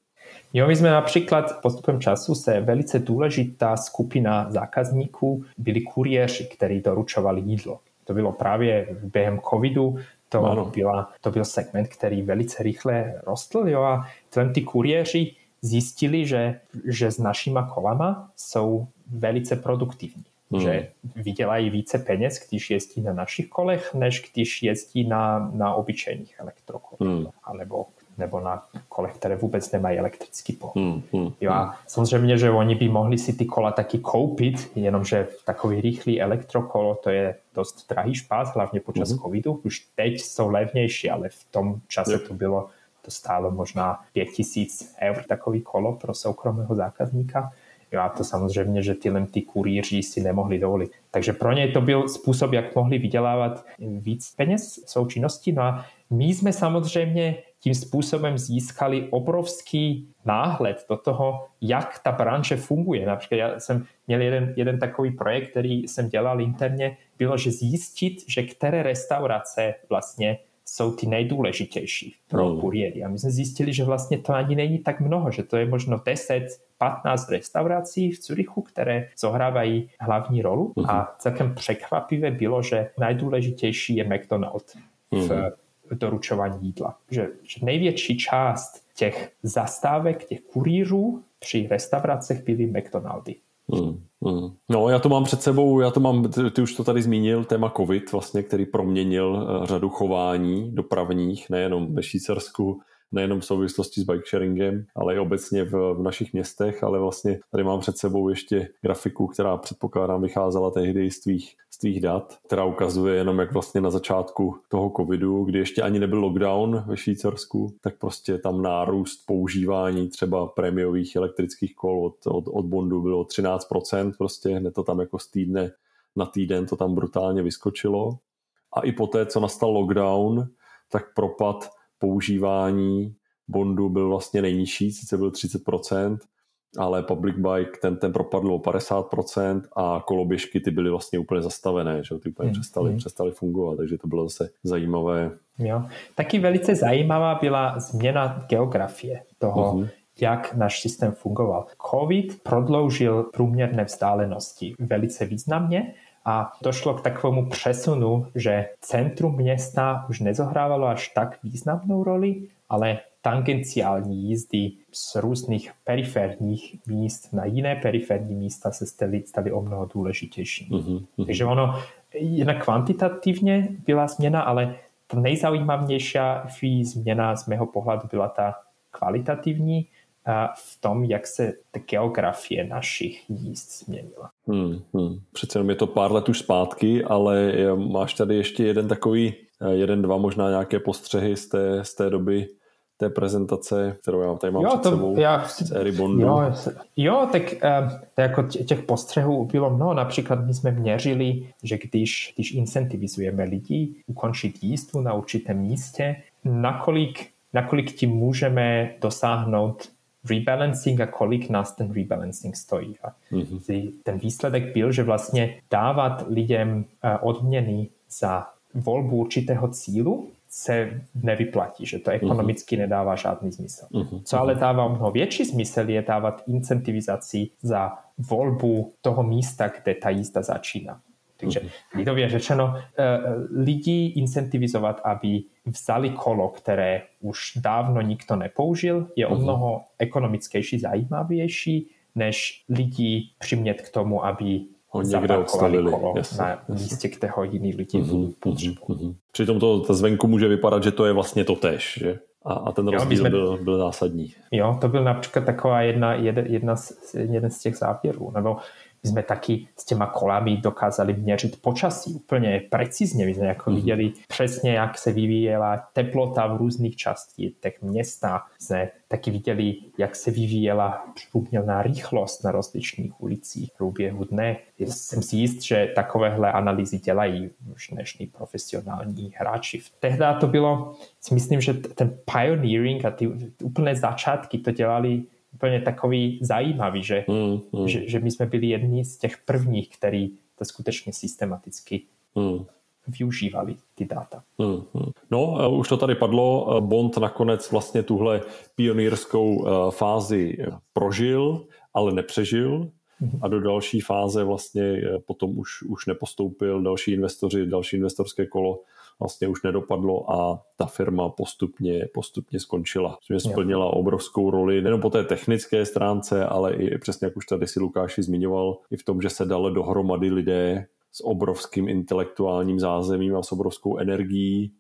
Jo, my jsme například postupem času se velice důležitá skupina zákazníků byli kuriéři, kteří doručovali jídlo. To bylo právě během covidu, to, byla, to byl segment, který velice rychle rostl jo, a ty kuriéři zjistili, že, že s našima kolama jsou velice produktivní. Hmm. Že vydělají více peněz, když jezdí na našich kolech, než když jezdí na, na obyčejných elektrokolech. Hmm. Alebo nebo na kolech, které vůbec nemají elektrický pohon. Hmm, hmm, jo, a samozřejmě, že oni by mohli si ty kola taky koupit, jenomže takový rychlý elektrokolo, to je dost drahý špás, hlavně počas hmm. covidu. Už teď jsou levnější, ale v tom čase to bylo, to stálo možná 5000 eur takový kolo pro soukromého zákazníka. Jo, a to samozřejmě, že tyhle ty kurýři si nemohli dovolit. Takže pro ně to byl způsob, jak mohli vydělávat víc peněz součinnosti. No a my jsme samozřejmě tím způsobem získali obrovský náhled do toho, jak ta branže funguje. Například já jsem měl jeden, jeden takový projekt, který jsem dělal interně, bylo, že zjistit, že které restaurace vlastně jsou ty nejdůležitější pro mm. kuriéry. A my jsme zjistili, že vlastně to ani není tak mnoho, že to je možno 10, 15 restaurací v Curychu, které zohrávají hlavní rolu. Mm. A celkem překvapivé bylo, že nejdůležitější je McDonald's mm. v mhm. doručování jídla. Že, že největší část těch zastávek, těch kurýrů při restauracích byly McDonaldy. Hmm, hmm. No, já to mám před sebou, já to mám, ty, ty už to tady zmínil, téma COVID, vlastně, který proměnil eh, řadu chování dopravních, nejenom ve Švýcarsku, nejenom v souvislosti s bike sharingem, ale i obecně v, v našich městech, ale vlastně tady mám před sebou ještě grafiku, která předpokládám vycházela tehdy z tvých, z tvých dat, která ukazuje jenom, jak vlastně na začátku toho covidu, kdy ještě ani nebyl lockdown ve Švýcarsku, tak prostě tam nárůst používání třeba prémiových elektrických kol od, od, od Bondu bylo 13%, prostě hned to tam jako z týdne na týden to tam brutálně vyskočilo. A i poté, co nastal lockdown, tak propad používání bondu byl vlastně nejnižší, sice byl 30%, ale public bike ten, ten propadl o 50% a koloběžky ty byly vlastně úplně zastavené, že ty úplně hmm. přestaly, hmm. přestaly fungovat, takže to bylo zase zajímavé. Jo. Taky velice zajímavá byla změna geografie toho, uh-huh. jak náš systém fungoval. COVID prodloužil průměrné vzdálenosti velice významně, a došlo k takovému přesunu, že centrum města už nezohrávalo až tak významnou roli, ale tangenciální jízdy z různých periferních míst na jiné periferní místa se staly, staly o mnoho důležitější. Uh-huh. Takže ono jen kvantitativně byla změna, ale ta nejzajímavější změna z mého pohledu byla ta kvalitativní, v tom, jak se ta geografie našich jízd změnila. Hmm, hmm. Přece jenom je to pár let už zpátky, ale máš tady ještě jeden takový, eh, jeden, dva možná nějaké postřehy z té, z té doby, té prezentace, kterou já tady mám jo, před to, sebou, já, z éry Bondu. Jo, jo tak um, jako těch postřehů bylo mnoho. Například my jsme měřili, že když, když incentivizujeme lidi ukončit jízdu na určitém místě, nakolik, nakolik tím můžeme dosáhnout rebalancing a kolik nás ten rebalancing stojí. A mm-hmm. ten výsledek byl, že vlastně dávat lidem eh, odměny za volbu určitého cílu se nevyplatí, že to ekonomicky mm-hmm. nedává žádný smysl. Mm-hmm. Co ale dává mnoho větší smysl, je dávat incentivizaci za volbu toho místa, kde ta jízda začíná. Takže lidově řečeno, eh, lidi incentivizovat, aby vzali kolo, které už dávno nikto nepoužil, je o mhm. mnoho ekonomickější, zajímavější, než lidi přimět k tomu, aby ho někde odstavili kolo jasně, na místě, kde ho jiný lidi uh-huh, potřebují. Uh-huh. Přitom to, to zvenku může vypadat, že to je vlastně to tež, že? A, a ten rozdíl jsme, byl, byl zásadní. Jo, to byl například taková jedna, jedna, jedna z, jeden z těch závěrů. Nebo my jsme taky s těma kolami dokázali měřit počasí úplně precizně. My jsme jako mm-hmm. viděli přesně, jak se vyvíjela teplota v různých částech města. Jsme taky viděli, jak se vyvíjela průměrná rychlost na rozličných ulicích v průběhu dne. Jsem si jist, že takovéhle analýzy dělají už dnešní profesionální hráči. Tehdy to bylo, si myslím, že ten pioneering a ty úplné začátky to dělali úplně takový zajímavý, že, mm, mm. Že, že my jsme byli jedni z těch prvních, který to skutečně systematicky mm. využívali ty data. Mm, mm. No, už to tady padlo, Bond nakonec vlastně tuhle pionýrskou fázi prožil, ale nepřežil mm. a do další fáze vlastně potom už, už nepostoupil další investoři, další investorské kolo vlastně už nedopadlo a ta firma postupně, postupně skončila. Že splnila obrovskou roli nejen po té technické stránce, ale i přesně jak už tady si Lukáši zmiňoval, i v tom, že se dali dohromady lidé s obrovským intelektuálním zázemím a s obrovskou energií,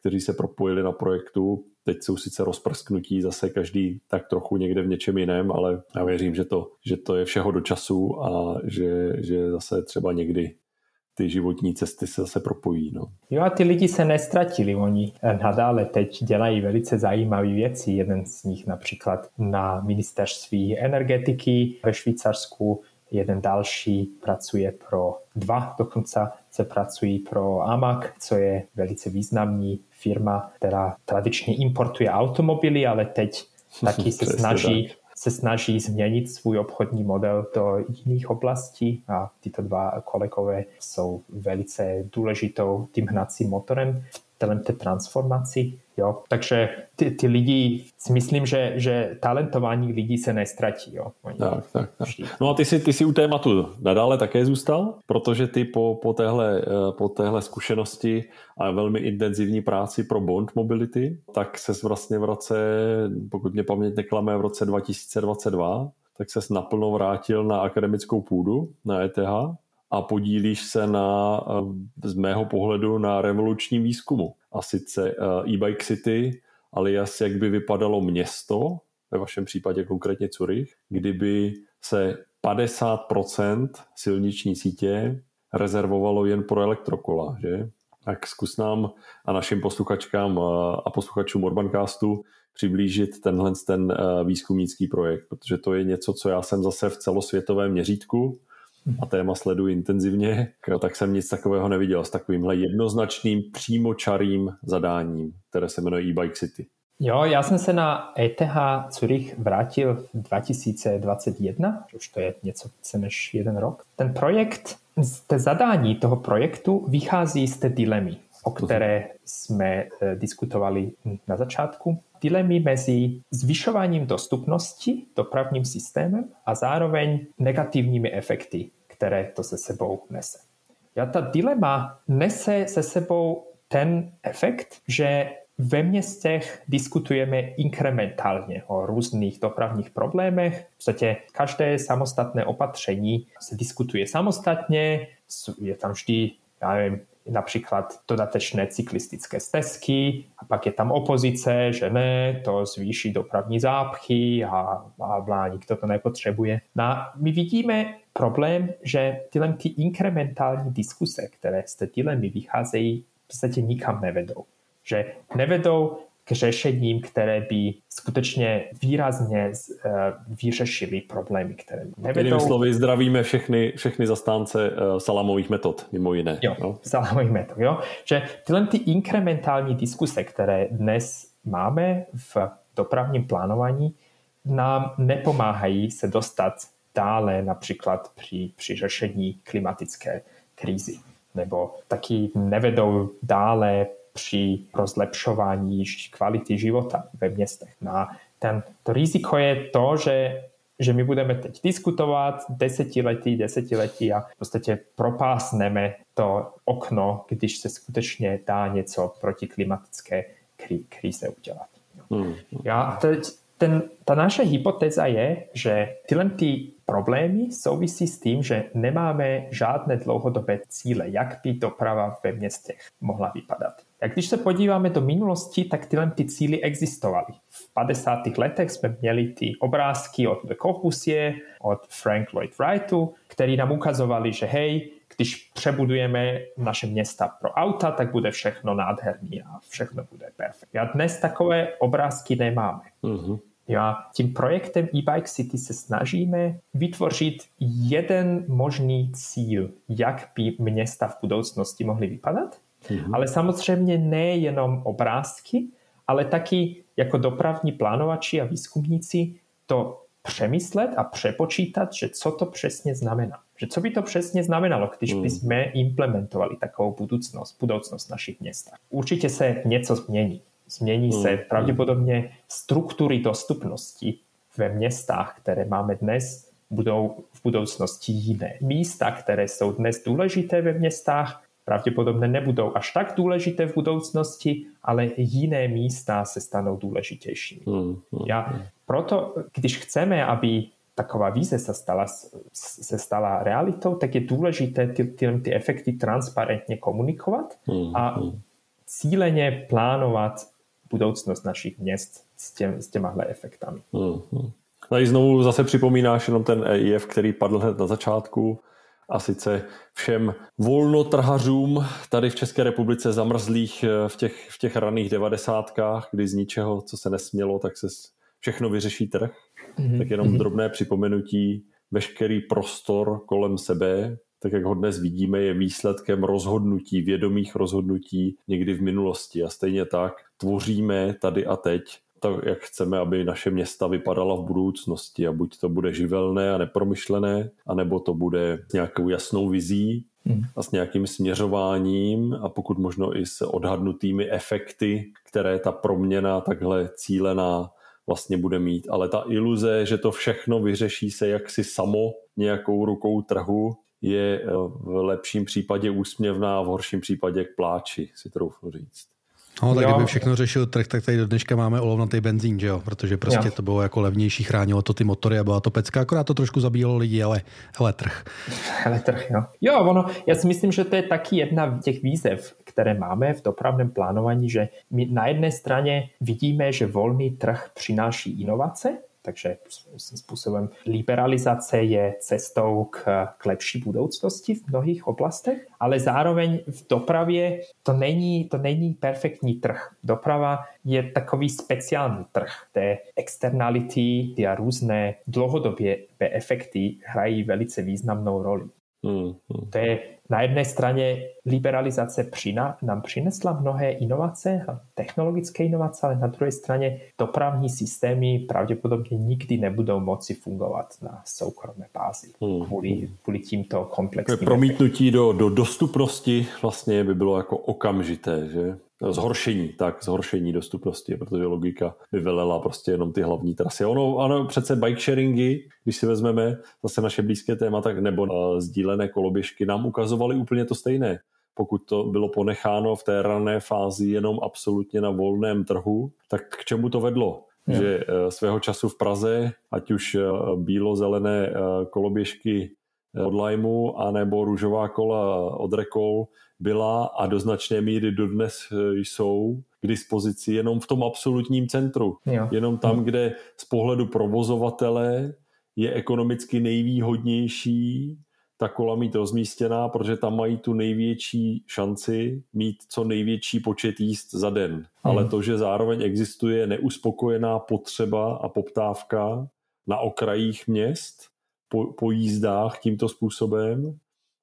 kteří se propojili na projektu. Teď jsou sice rozprsknutí zase každý tak trochu někde v něčem jiném, ale já věřím, že to, že to je všeho do času a že, že zase třeba někdy ty životní cesty se zase propojí. No. Jo a ty lidi se nestratili, oni nadále teď dělají velice zajímavé věci. Jeden z nich například na ministerství energetiky ve Švýcarsku, jeden další pracuje pro dva, dokonce se pracují pro AMAC, co je velice významný firma, která tradičně importuje automobily, ale teď taky se snaží se snaží změnit svůj obchodní model do jiných oblastí a tyto dva kolegové jsou velice důležitou tím hnacím motorem. V té transformaci. Jo? Takže ty, ty lidi, si myslím, že, že talentování lidí se nestratí. Jo? Oni tak, tak, tak. No a ty si, ty si u tématu nadále také zůstal, protože ty po, po, téhle, eh, po téhle zkušenosti a velmi intenzivní práci pro Bond Mobility, tak se vlastně v roce, pokud mě paměť neklame, v roce 2022, tak se naplno vrátil na akademickou půdu na ETH a podílíš se na, eh, z mého pohledu na revolučním výzkumu. A sice eh, e-bike city, alias jak by vypadalo město, ve vašem případě konkrétně Zurich, kdyby se 50% silniční sítě rezervovalo jen pro elektrokola, že? Tak zkus nám a našim posluchačkám eh, a posluchačům Urbancastu přiblížit tenhle ten výzkumnický projekt, protože to je něco, co já jsem zase v celosvětovém měřítku a téma sleduji intenzivně, tak jsem nic takového neviděl s takovýmhle jednoznačným přímočarým zadáním, které se jmenuje e-bike city. Jo, já jsem se na ETH Zurich vrátil v 2021, už to je něco více než jeden rok. Ten projekt, z zadání toho projektu vychází z té dilemy, o které jsme eh, diskutovali na začátku. Dilemy mezi zvyšováním dostupnosti dopravním systémem a zároveň negativními efekty které to se sebou nese. A ta dilema nese se sebou ten efekt, že ve městech diskutujeme inkrementálně o různých dopravních problémech. V podstatě každé samostatné opatření se diskutuje samostatně, je tam vždy, já nevím, například dodatečné cyklistické stezky a pak je tam opozice, že ne, to zvýší dopravní zápchy a bla, bla nikdo to nepotřebuje. No a my vidíme problém, že tyhle ty inkrementální diskuse, které z té dilemy vycházejí, v podstatě nikam nevedou. Že nevedou k řešením, které by skutečně výrazně uh, vyřešily problémy, které nevedou. Jinými slovy, zdravíme všechny, všechny zastánce uh, salamových metod, mimo jiné. Jo, no? salamových metod, jo. Že tyhle ty inkrementální diskuse, které dnes máme v dopravním plánování, nám nepomáhají se dostat dále například při, při řešení klimatické krízy. Nebo taky nevedou dále při rozlepšování kvality života ve městech. No a ten, to riziko je to, že, že my budeme teď diskutovat desetiletí, desetiletí a v podstatě propásneme to okno, když se skutečně dá něco proti klimatické krí, kríze udělat. Hmm. Já teď ten, ta naše hypotéza je, že tyhle ty problémy souvisí s tím, že nemáme žádné dlouhodobé cíle, jak by doprava ve městech mohla vypadat. A když se podíváme do minulosti, tak tyhle ty cíly existovaly. V 50. letech jsme měli ty obrázky od Le Corbusier, od Frank Lloyd Wrightu, který nám ukazovali, že hej, když přebudujeme naše města pro auta, tak bude všechno nádherný a všechno bude perfektní. A dnes takové obrázky nemáme. Uh-huh. Já tím projektem e-bike city se snažíme vytvořit jeden možný cíl, jak by města v budoucnosti mohly vypadat, uh-huh. ale samozřejmě nejenom obrázky, ale taky jako dopravní plánovači a výzkumníci to přemyslet a přepočítat, že co to přesně znamená. Že co by to přesně znamenalo, když hmm. bychom implementovali takovou budoucnost, budoucnost našich měst. Určitě se něco změní. Změní se hmm. pravděpodobně struktury dostupnosti ve městách, které máme dnes, budou v budoucnosti jiné. Místa, které jsou dnes důležité ve městách, pravděpodobně nebudou až tak důležité v budoucnosti, ale jiné místa se stanou důležitějšími. Hmm, Já proto, když chceme, aby taková vize se stala, se stala realitou, tak je důležité ty, ty, ty efekty transparentně komunikovat hmm, a hmm. cíleně plánovat budoucnost našich měst s, těm, s těmahle efektami. Hmm, hmm. Tady znovu zase připomínáš jenom ten EIF, který padl hned na začátku a sice všem volnotrhařům tady v České republice zamrzlých eh, v těch, v těch raných devadesátkách, kdy z ničeho, co se nesmělo, tak se všechno vyřeší trh. Mm-hmm. Tak jenom mm-hmm. drobné připomenutí, veškerý prostor kolem sebe, tak jak ho dnes vidíme, je výsledkem rozhodnutí, vědomých rozhodnutí někdy v minulosti. A stejně tak tvoříme tady a teď to, jak chceme, aby naše města vypadala v budoucnosti a buď to bude živelné a nepromyšlené, anebo to bude s nějakou jasnou vizí hmm. a s nějakým směřováním a pokud možno i s odhadnutými efekty, které ta proměna takhle cílená vlastně bude mít. Ale ta iluze, že to všechno vyřeší se jaksi samo nějakou rukou trhu, je eh, v lepším případě úsměvná, v horším případě k pláči, si troufnu říct. No, tak jo. kdyby všechno řešil trh, tak tady do dneška máme olovnatý benzín, že jo? Protože prostě jo. to bylo jako levnější, chránilo to ty motory a byla to pecka, akorát to trošku zabíjelo lidi, ale hele trh. Hele trh, jo. Jo, ono, já si myslím, že to je taky jedna z těch výzev, které máme v dopravném plánování, že my na jedné straně vidíme, že volný trh přináší inovace, takže svým způsobem liberalizace je cestou k, k lepší budoucnosti v mnohých oblastech, ale zároveň v dopravě to není, to není perfektní trh. Doprava je takový speciální trh, kde externality a různé dlouhodobé efekty hrají velice významnou roli. Hmm, hmm. To je na jedné straně liberalizace přina, nám přinesla mnohé inovace, technologické inovace, ale na druhé straně dopravní systémy pravděpodobně nikdy nebudou moci fungovat na soukromé bázi hmm. kvůli, kvůli tímto komplexním. Promítnutí do, do dostupnosti vlastně by bylo jako okamžité, že? Zhoršení, tak, zhoršení dostupnosti, protože logika by velela prostě jenom ty hlavní trasy. Ono, ano, přece bike sharingy, když si vezmeme zase naše blízké téma, tak nebo uh, sdílené koloběžky nám ukazovaly úplně to stejné. Pokud to bylo ponecháno v té rané fázi jenom absolutně na volném trhu, tak k čemu to vedlo? Je. Že uh, svého času v Praze, ať už uh, bílo-zelené uh, koloběžky od Limeu, anebo růžová kola od Rekol, byla a do značné míry dodnes e, jsou k dispozici jenom v tom absolutním centru. Jo. Jenom tam, kde z pohledu provozovatele je ekonomicky nejvýhodnější ta kola mít rozmístěná, protože tam mají tu největší šanci mít co největší počet jíst za den. Hmm. Ale to, že zároveň existuje neuspokojená potřeba a poptávka na okrajích měst po, po jízdách tímto způsobem,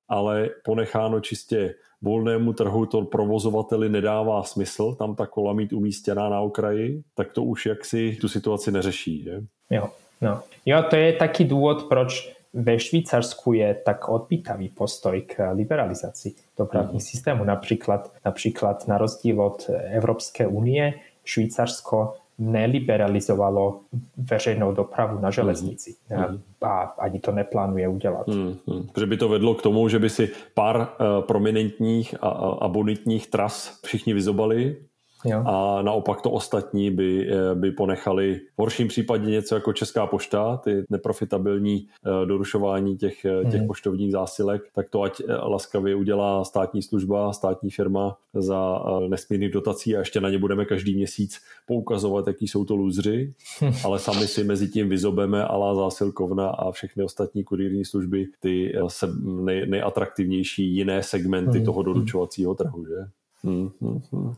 ale ponecháno čistě volnému trhu to provozovateli nedává smysl tam ta kola mít umístěná na okraji, tak to už jaksi tu situaci neřeší. Že? Jo, no. jo, to je taky důvod, proč ve Švýcarsku je tak odpítavý postoj k liberalizaci dopravních mm. systému. Například, například na rozdíl od Evropské unie, Švýcarsko neliberalizovalo veřejnou dopravu na železnici mm. a ani to neplánuje udělat. Mm, mm. Že by to vedlo k tomu, že by si pár uh, prominentních a, a bonitních tras všichni vyzobali Jo. A naopak to ostatní by, eh, by ponechali v horším případě něco jako Česká pošta, ty neprofitabilní eh, dorušování těch, eh, těch hmm. poštovních zásilek, tak to ať laskavě udělá státní služba, státní firma za nesmírných dotací a ještě na ně budeme každý měsíc poukazovat, jaký jsou to lůzři, ale sami si mezi tím vyzobeme ala zásilkovna a všechny ostatní kurírní služby, ty se nej, nejatraktivnější jiné segmenty hmm. toho doručovacího trhu. Že? Hmm, hmm, hmm.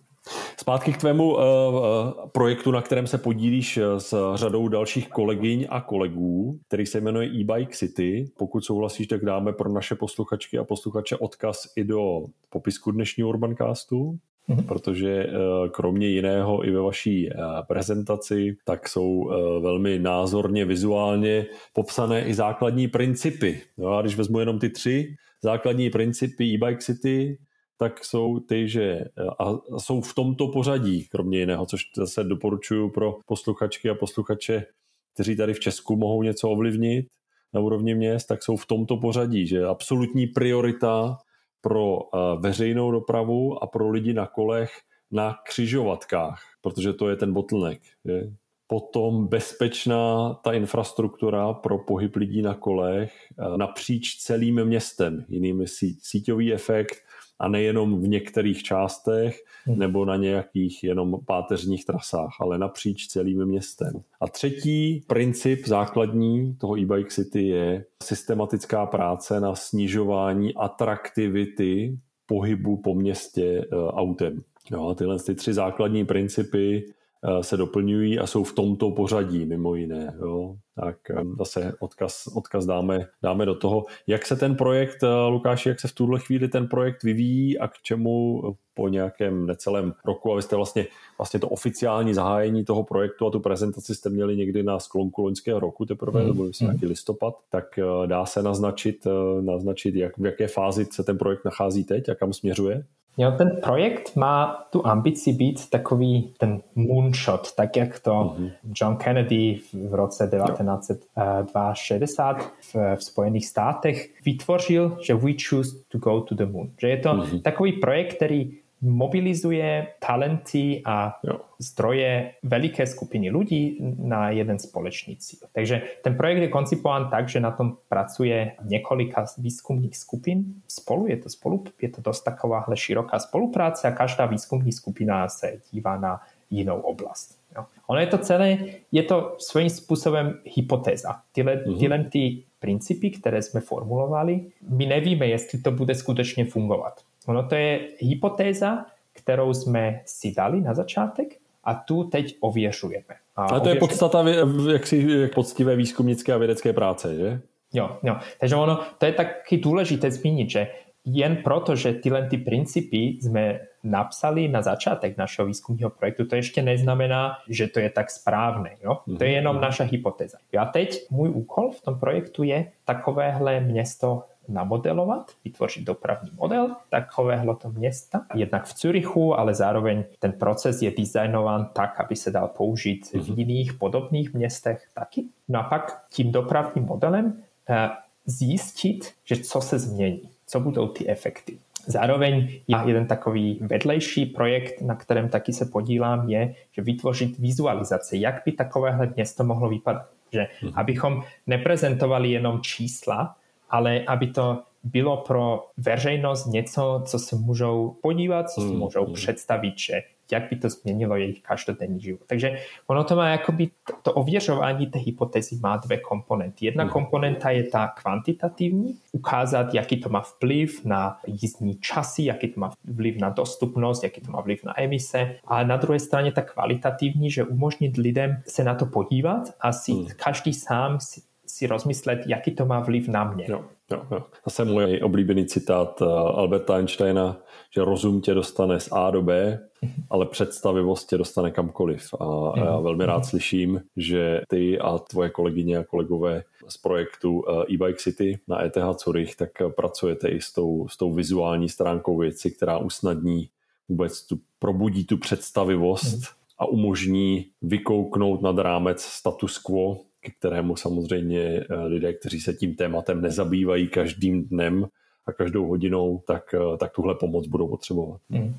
Zpátky k tvému uh, projektu, na kterém se podílíš eh, s řadou dalších kolegyň a kolegů, který se jmenuje e-bike City. Pokud souhlasíš, tak dáme pro naše posluchačky a posluchače odkaz i do popisku dnešního Urbancastu, mm-hmm. protože kromě jiného i ve vaší prezentaci, tak jsou velmi názorně, vizuálně popsané i základní principy. No a když vezmu jenom ty tři základní principy e-bike City, tak jsou ty, že a jsou v tomto pořadí, kromě jiného, což zase doporučuji pro posluchačky a posluchače, kteří tady v Česku mohou něco ovlivnit na úrovni měst, tak jsou v tomto pořadí, že absolutní priorita pro veřejnou dopravu a pro lidi na kolech na křižovatkách, protože to je ten bottleneck. Je. Potom bezpečná ta infrastruktura pro pohyb lidí na kolech napříč celým městem, jinými síťový efekt, a nejenom v některých částech hmm. nebo na nějakých jenom páteřních trasách, ale napříč celým městem. A třetí princip základní toho e-bike city je systematická práce na snižování atraktivity pohybu po městě uh, autem. Jo, a tyhle ty tři základní principy se doplňují a jsou v tomto pořadí mimo jiné. Jo? Tak zase odkaz, odkaz dáme, dáme do toho. Jak se ten projekt, Lukáši, jak se v tuhle chvíli ten projekt vyvíjí a k čemu po nějakém necelém roku, a vy jste vlastně, vlastně to oficiální zahájení toho projektu a tu prezentaci jste měli někdy na sklonku loňského roku teprve, mm. nebo myslím nějaký listopad, tak dá se naznačit, naznačit jak, v jaké fázi se ten projekt nachází teď a kam směřuje? Jo, ten projekt má tu ambici být takový ten moonshot, tak jak to mm-hmm. John Kennedy v roce 1962 v, v Spojených státech vytvořil, že we choose to go to the moon. Že je to mm-hmm. takový projekt, který mobilizuje talenty a jo. zdroje veliké skupiny lidí na jeden společný cíl. Takže ten projekt je koncipován tak, že na tom pracuje několika výzkumných skupin spolu, je to, spolu, je to dost takováhle široká spolupráce a každá výzkumní skupina se dívá na jinou oblast. Jo. Ono je to celé, je to svým způsobem hypotéza. Tyhle, mm-hmm. tyhle ty principy, které jsme formulovali, my nevíme, jestli to bude skutečně fungovat. Ono to je hypotéza, kterou jsme si dali na začátek a tu teď ověřujeme. A, a to ověřujeme... je podstata jak si, jak poctivé výzkumnické a vědecké práce, že? Jo, jo. Takže ono, to je taky důležité zmínit, že jen proto, že tyhle ty principy jsme napsali na začátek našeho výzkumného projektu, to ještě neznamená, že to je tak správné. Jo? To je jenom mhm. naša hypotéza. a teď můj úkol v tom projektu je takovéhle město namodelovat, vytvořit dopravní model takového to města. Jednak v Curychu, ale zároveň ten proces je designován tak, aby se dal použít v mhm. jiných podobných městech taky. No a pak tím dopravním modelem eh, zjistit, že co se změní, co budou ty efekty. Zároveň jeden takový vedlejší projekt, na kterém taky se podílám, je, že vytvořit vizualizace, jak by takovéhle město mohlo vypadat. Že mhm. abychom neprezentovali jenom čísla, ale aby to bylo pro veřejnost něco, co se můžou podívat, co si mm, můžou mm. představit, že jak by to změnilo jejich každodenní život. Takže ono to má jakoby, to ověřování té hypotézy má dvě komponenty. Jedna mm. komponenta je ta kvantitativní, ukázat, jaký to má vliv na jízdní časy, jaký to má vliv na dostupnost, jaký to má vliv na emise. A na druhé straně ta kvalitativní, že umožnit lidem se na to podívat a si mm. každý sám si si rozmyslet, jaký to má vliv na mě. Jo, jo, jo. Zase můj oblíbený citát eh, Alberta Einsteina, že rozum tě dostane z A do B, ale představivost tě dostane kamkoliv. A, já velmi rád slyším, že ty a tvoje kolegyně a kolegové z projektu eh, e-bike City na ETH Zurich, tak pracujete i s tou, s tou vizuální stránkou věci, která usnadní vůbec tu, probudí tu představivost a umožní vykouknout nad rámec status quo ke kterému samozřejmě eh, lidé, kteří se tím tématem nezabývají každým dnem a každou hodinou, tak, eh, tak tuhle pomoc budou potřebovat. Mm.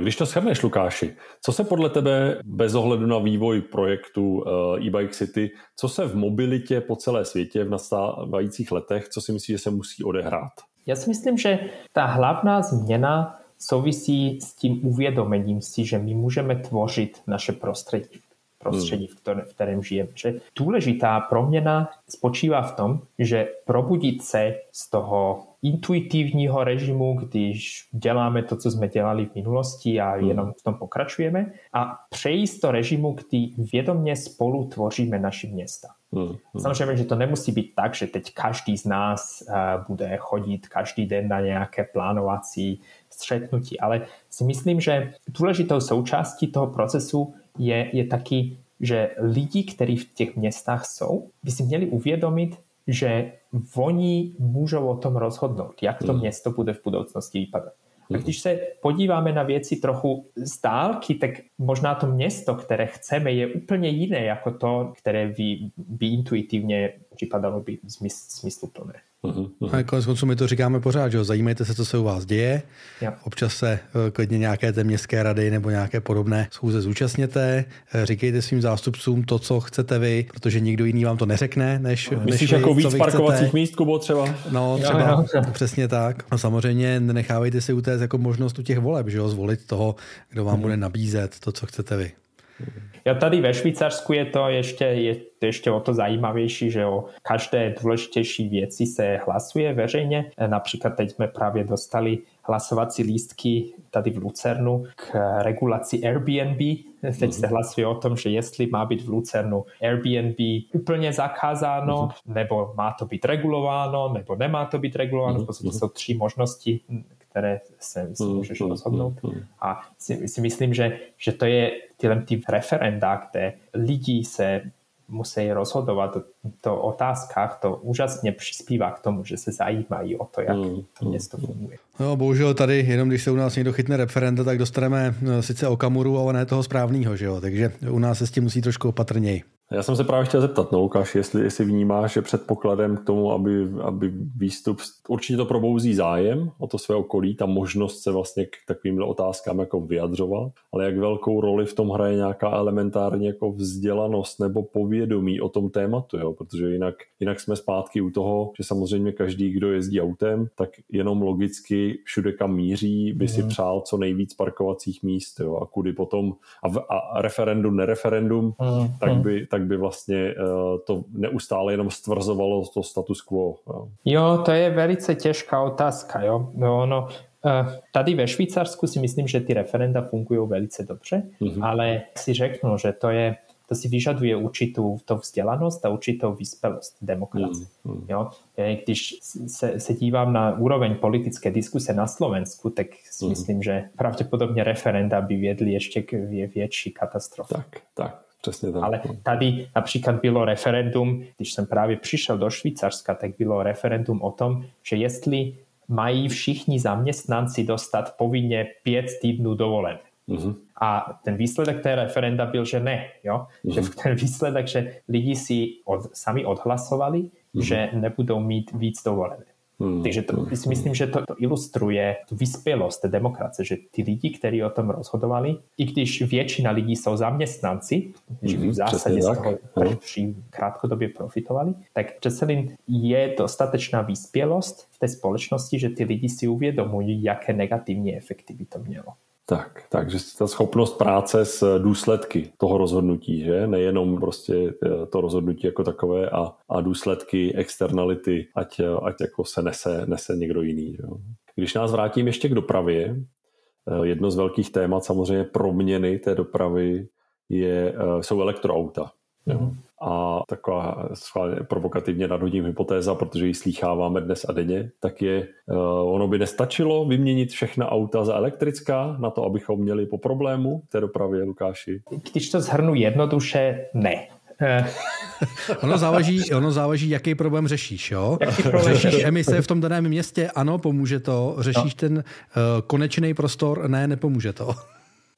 Když to shrneš, Lukáši, co se podle tebe bez ohledu na vývoj projektu eh, e-bike City, co se v mobilitě po celé světě v nastávajících letech, co si myslíš, že se musí odehrát? Já si myslím, že ta hlavná změna souvisí s tím uvědomením si, že my můžeme tvořit naše prostředí prostředí, v, kterém, v kterém žijeme. Že důležitá proměna spočívá v tom, že probudit se z toho intuitivního režimu, když děláme to, co jsme dělali v minulosti a hmm. jenom v tom pokračujeme a přejít do režimu, kdy vědomě spolu tvoříme naše města. Hmm, hmm. Samozřejmě, že to nemusí být tak, že teď každý z nás uh, bude chodit každý den na nějaké plánovací střetnutí, ale si myslím, že důležitou součástí toho procesu je, je taky, že lidi, kteří v těch městách jsou, by si měli uvědomit, že oni můžou o tom rozhodnout, jak to mm. město bude v budoucnosti vypadat. A když se podíváme na věci trochu z dálky, tak možná to město, které chceme, je úplně jiné jako to, které by, by intuitivně připadalo by smysluplné. Uh-huh. A konec konců my to říkáme pořád, že jo? zajímejte se, co se u vás děje. Ja. Občas se uh, klidně nějaké té městské rady nebo nějaké podobné schůze zúčastněte. Uh, říkejte svým zástupcům to, co chcete vy, protože nikdo jiný vám to neřekne, než, Myslíš než vy, jako víc parkovacích míst, Kubo, třeba? No, třeba, jo, jo. přesně tak. No samozřejmě nenechávejte si utéct jako možnost u těch voleb, že jo? zvolit toho, kdo vám uh-huh. bude nabízet to, co chcete vy. Ja tady ve Švýcarsku je to ještě, je to ještě o to zajímavější, že o každé důležitější věci se hlasuje veřejně. Například teď jsme právě dostali hlasovací lístky tady v Lucernu k regulaci Airbnb. Teď mm-hmm. se hlasuje o tom, že jestli má být v Lucernu Airbnb úplně zakázáno, mm-hmm. nebo má to být regulováno, nebo nemá to být regulováno. Mm-hmm. V podstatě jsou tři možnosti, které se, se můžeš rozhodnout. A si, si myslím, že, že to je tyhle ty referenda, kde lidi se musí rozhodovat o otázkách, to úžasně přispívá k tomu, že se zajímají o to, jak mm, to město funguje. No, bohužel tady, jenom když se u nás někdo chytne referenda, tak dostaneme no, sice Okamuru, ale ne toho správného, že jo? takže u nás se s tím musí trošku opatrněji. Já jsem se právě chtěl zeptat, no Lukáš, jestli, jestli vnímáš, že předpokladem k tomu, aby, aby výstup, určitě to probouzí zájem o to své okolí, ta možnost se vlastně k takovým otázkám jako vyjadřovat, ale jak velkou roli v tom hraje nějaká elementární jako vzdělanost nebo povědomí o tom tématu, jo? protože jinak, jinak jsme zpátky u toho, že samozřejmě každý, kdo jezdí autem, tak jenom logicky všude kam míří, by si mhm. přál co nejvíc parkovacích míst jo? a kudy potom a, v, a referendum, nereferendum, mm. tak by tak tak by vlastně eh, to neustále jenom stvrzovalo to status quo. Jo, to je velice těžká otázka. Jo? No, no, Tady ve Švýcarsku si myslím, že ty referenda fungují velice dobře, mm-hmm. ale si řeknu, že to je to si vyžaduje určitou to vzdělanost a určitou vyspelost demokracie. Mm, mm. Jo? Když se, se dívám na úroveň politické diskuse na Slovensku, tak si mm. myslím, že pravděpodobně referenda by vědli ještě k větší katastrofě. Tak, tak. Přesně tak. Ale tady například bylo referendum, když jsem právě přišel do Švýcarska, tak bylo referendum o tom, že jestli mají všichni zaměstnanci dostat povinně pět týdnů dovolené. Uh-huh. A ten výsledek té referenda byl, že ne. Jo? Uh-huh. Že ten výsledek, že lidi si od, sami odhlasovali, uh-huh. že nebudou mít víc dovolené. Hmm. Takže to, si myslím, že to, to ilustruje tu vyspělost demokracie, že ty lidi, kteří o tom rozhodovali, i když většina lidí jsou zaměstnanci, že by v zásadě z toho při krátkodobě profitovali, tak přece je dostatečná vyspělost v té společnosti, že ty lidi si uvědomují, jaké negativní efekty by to mělo. Tak, takže ta schopnost práce s důsledky toho rozhodnutí, že? Nejenom prostě eh, to rozhodnutí jako takové a, a důsledky, externality, ať, ať jako se nese, nese někdo jiný. Že? Když nás vrátím ještě k dopravě, eh, jedno z velkých témat samozřejmě proměny té dopravy je, eh, jsou elektroauta. Mm-hmm. A taková provokativně nadhodím hypotéza, protože ji slýcháváme dnes a denně, tak je, uh, ono by nestačilo vyměnit všechna auta za elektrická na to, abychom měli po problému té dopravě, Lukáši? Když to zhrnu jednoduše, ne. Eh. ono, záleží, ono záleží, jaký problém řešíš. Jo? Problém řešíš emise v tom daném městě, ano, pomůže to. Řešíš no. ten uh, konečný prostor, ne, nepomůže to.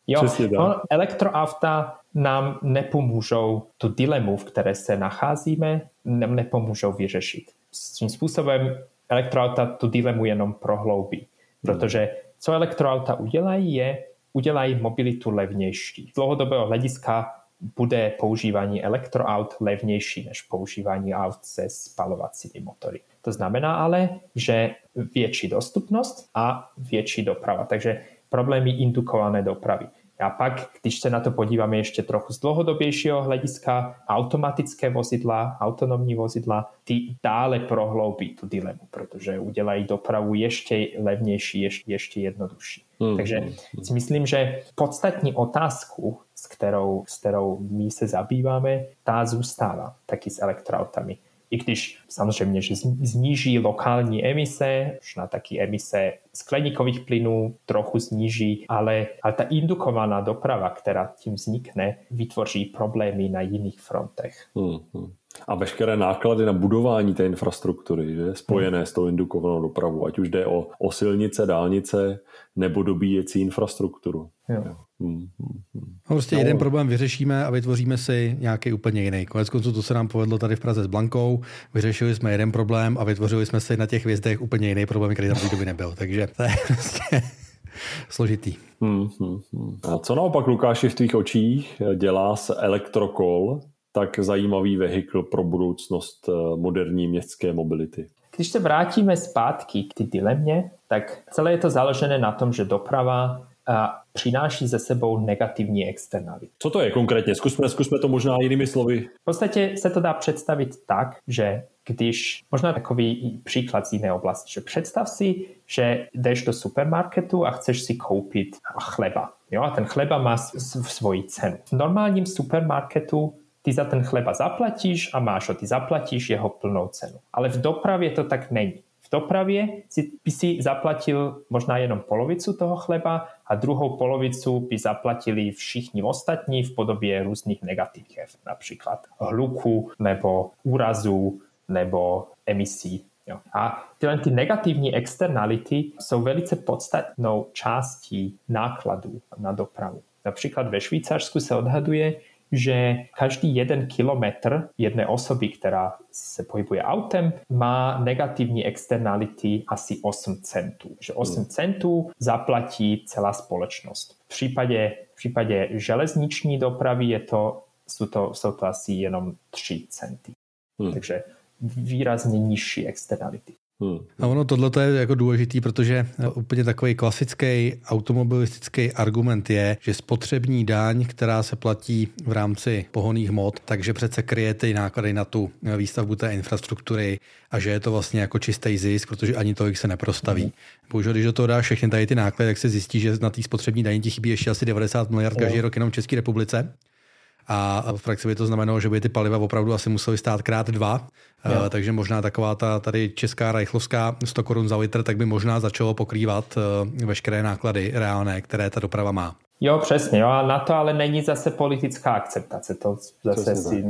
Jo, no, elektroauta nám nepomůžou tu dilemu, v které se nacházíme, nám nepomůžou vyřešit. S tím způsobem elektroauta tu dilemu jenom prohloubí. Protože co elektroauta udělají, je, udělají mobilitu levnější. Z dlouhodobého hlediska bude používání elektroaut levnější než používání aut se spalovacími motory. To znamená ale, že větší dostupnost a větší doprava. Takže problémy indukované dopravy. A pak, když se na to podíváme ještě trochu z dlouhodobějšího hlediska, automatické vozidla, autonomní vozidla, ty dále prohloubí tu dilemu, protože udělají dopravu ještě levnější, ještě, ještě jednodušší. Mm. Takže si myslím, že podstatní otázku, s kterou, s kterou my se zabýváme, ta zůstává taky s elektroautami i když samozřejmě, že zníží lokální emise, možná taky emise skleníkových plynů trochu zníží, ale, ale ta indukovaná doprava, která tím vznikne, vytvoří problémy na jiných frontech. Hmm, hmm. A veškeré náklady na budování té infrastruktury, že, spojené hmm. s tou indukovanou dopravou, ať už jde o, o silnice, dálnice nebo dobíjecí infrastrukturu. Jo. Jo. Hmm, hmm, hmm. No prostě jeden problém vyřešíme a vytvoříme si nějaký úplně jiný. Konec konců to se nám povedlo tady v Praze s Blankou. Vyřešili jsme jeden problém a vytvořili jsme si na těch hvězdech úplně jiný problém, který tam v doby nebyl. Takže to je prostě složitý. Hmm, hmm, hmm. A co naopak, Lukáši, v tvých očích dělá z elektrokol tak zajímavý vehikl pro budoucnost eh, moderní městské mobility? Když se vrátíme zpátky k ty dilemě, tak celé je to založené na tom, že doprava a přináší ze sebou negativní externality. Co to je konkrétně? Zkusme, zkusme to možná jinými slovy. V podstatě se to dá představit tak, že když, možná takový příklad z jiné oblasti, že představ si, že jdeš do supermarketu a chceš si koupit chleba. Jo? A ten chleba má svoji cenu. V normálním supermarketu ty za ten chleba zaplatíš a máš ho, ty zaplatíš jeho plnou cenu. Ale v dopravě to tak není. V dopravě si, by si zaplatil možná jenom polovicu toho chleba a druhou polovicu by zaplatili všichni ostatní v podobě různých negativních efektů, například hluku nebo úrazu nebo emisí. Jo. A tyhle ty negativní externality jsou velice podstatnou částí nákladů na dopravu. Například ve Švýcarsku se odhaduje, že každý jeden kilometr jedné osoby, která se pohybuje autem, má negativní externality asi 8 centů. Že 8 hmm. centů zaplatí celá společnost. V případě, v případě železniční dopravy je to, jsou, to, jsou to asi jenom 3 centy. Hmm. Takže výrazně nižší externality. Hmm. A ono tohle je jako důležitý, protože úplně takový klasický automobilistický argument je, že spotřební daň, která se platí v rámci pohoných mod, takže přece kryje ty náklady na tu výstavbu té infrastruktury a že je to vlastně jako čistý zisk, protože ani to jich se neprostaví. Hmm. Bohužel, když do toho dáš všechny tady ty náklady, tak se zjistí, že na té spotřební daní ti chybí ještě asi 90 miliard každý rok jenom v České republice a v praxi by to znamenalo, že by ty paliva opravdu asi musely stát krát dva, jo. takže možná taková ta tady česká rajchlovská 100 korun za litr, tak by možná začalo pokrývat eh, veškeré náklady reálné, které ta doprava má. Jo, přesně. Jo. A na to ale není zase politická akceptace. To zase si,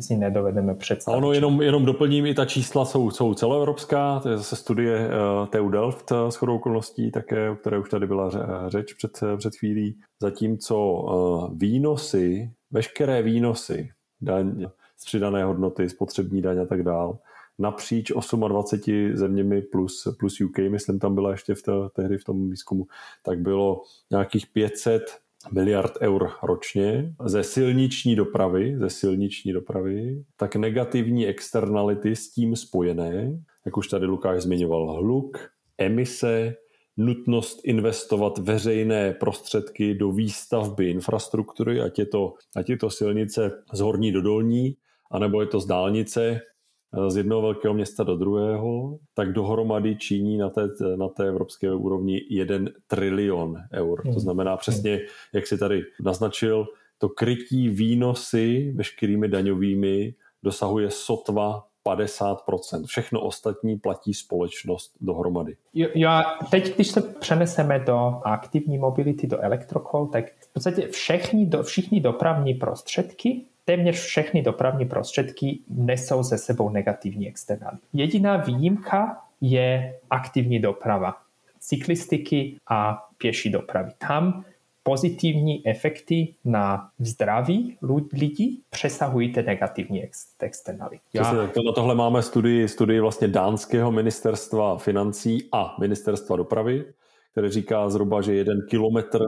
si nedovedeme představit. A ono jenom, jenom doplním, i ta čísla jsou, jsou celoevropská. To je zase studie uh, TU Delft s chodou okolností, také, o které už tady byla řeč před, před chvílí. Zatímco uh, výnosy veškeré výnosy, daň z přidané hodnoty, spotřební daň a tak dál, napříč 28 zeměmi plus, plus UK, myslím tam byla ještě v té, tehdy v tom výzkumu, tak bylo nějakých 500 miliard eur ročně ze silniční dopravy, ze silniční dopravy, tak negativní externality s tím spojené, jak už tady Lukáš zmiňoval, hluk, emise, nutnost investovat veřejné prostředky do výstavby infrastruktury, ať je to, ať je to silnice z horní do dolní, anebo je to z dálnice eh, z jednoho velkého města do druhého, tak dohromady činí na té, na té evropské úrovni 1 trilion eur. To hmm. znamená přesně, jak si tady naznačil, to krytí výnosy veškerými daňovými dosahuje sotva 50%. Všechno ostatní platí společnost dohromady. Jo, jo, teď, když se přeneseme do aktivní mobility, do elektrokol, tak v podstatě všechny, do, všichni dopravní prostředky téměř všechny dopravní prostředky nesou ze sebou negativní externality. Jediná výjimka je aktivní doprava, cyklistiky a pěší dopravy. Tam pozitivní efekty na zdraví lidí přesahují ty negativní externality. Já... Na tohle máme studii, studii vlastně dánského ministerstva financí a ministerstva dopravy, které říká zhruba, že jeden kilometr,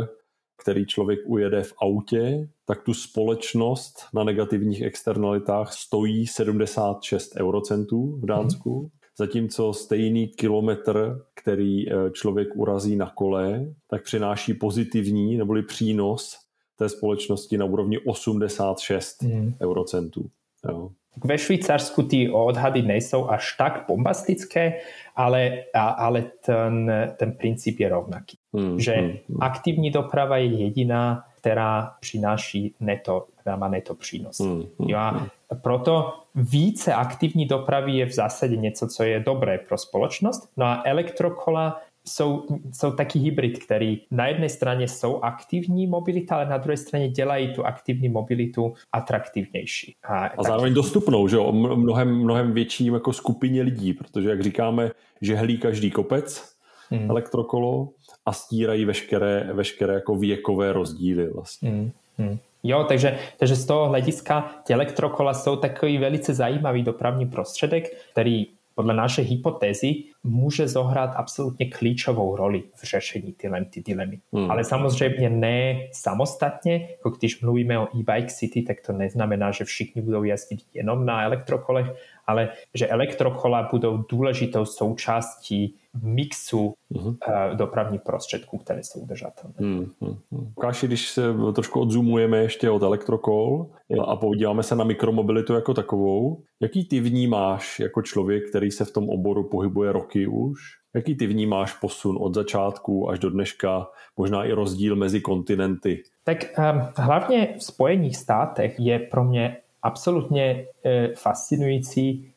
který člověk ujede v autě, tak tu společnost na negativních externalitách stojí 76 eurocentů v Dánsku. Mm-hmm zatímco stejný kilometr, který eh, člověk urazí na kole, tak přináší pozitivní neboli přínos té společnosti na úrovni 86 mm. eurocentů. Jo. Ve Švýcarsku ty odhady nejsou až tak bombastické, ale, ale ten, ten princip je rovnaký. Hmm, že hmm. aktivní doprava je jediná, která přináší neto, která má neto přínos. Hmm, hmm, a hmm. proto více aktivní dopravy je v zásadě něco, co je dobré pro společnost. No a elektrokola jsou, jsou taky hybrid, který na jedné straně jsou aktivní mobilita, ale na druhé straně dělají tu aktivní mobilitu atraktivnější. A, a zároveň dostupnou, že o mnohem, mnohem větším jako skupině lidí, protože jak říkáme, že hlí každý kopec, hmm. elektrokolo a stírají veškeré, veškeré jako věkové rozdíly vlastně. Hmm. Hmm. Jo, takže, takže z toho hlediska ty elektrokola jsou takový velice zajímavý dopravní prostředek, který podle naší hypotézy může zohrát absolutně klíčovou roli v řešení tyhle ty dilemy. Hmm. Ale samozřejmě ne samostatně, jako když mluvíme o e-bike city, tak to neznamená, že všichni budou jezdit jenom na elektrokolech, ale že elektrokola budou důležitou součástí mixu uh-huh. dopravních prostředků, které jsou udržatelné. Uh-huh. Káši, když se trošku odzumujeme ještě od elektrokol a podíváme se na mikromobilitu jako takovou, jaký ty vnímáš jako člověk, který se v tom oboru pohybuje roky už? Jaký ty vnímáš posun od začátku až do dneška, možná i rozdíl mezi kontinenty? Tak um, hlavně v Spojených státech je pro mě absolutně e, fascinující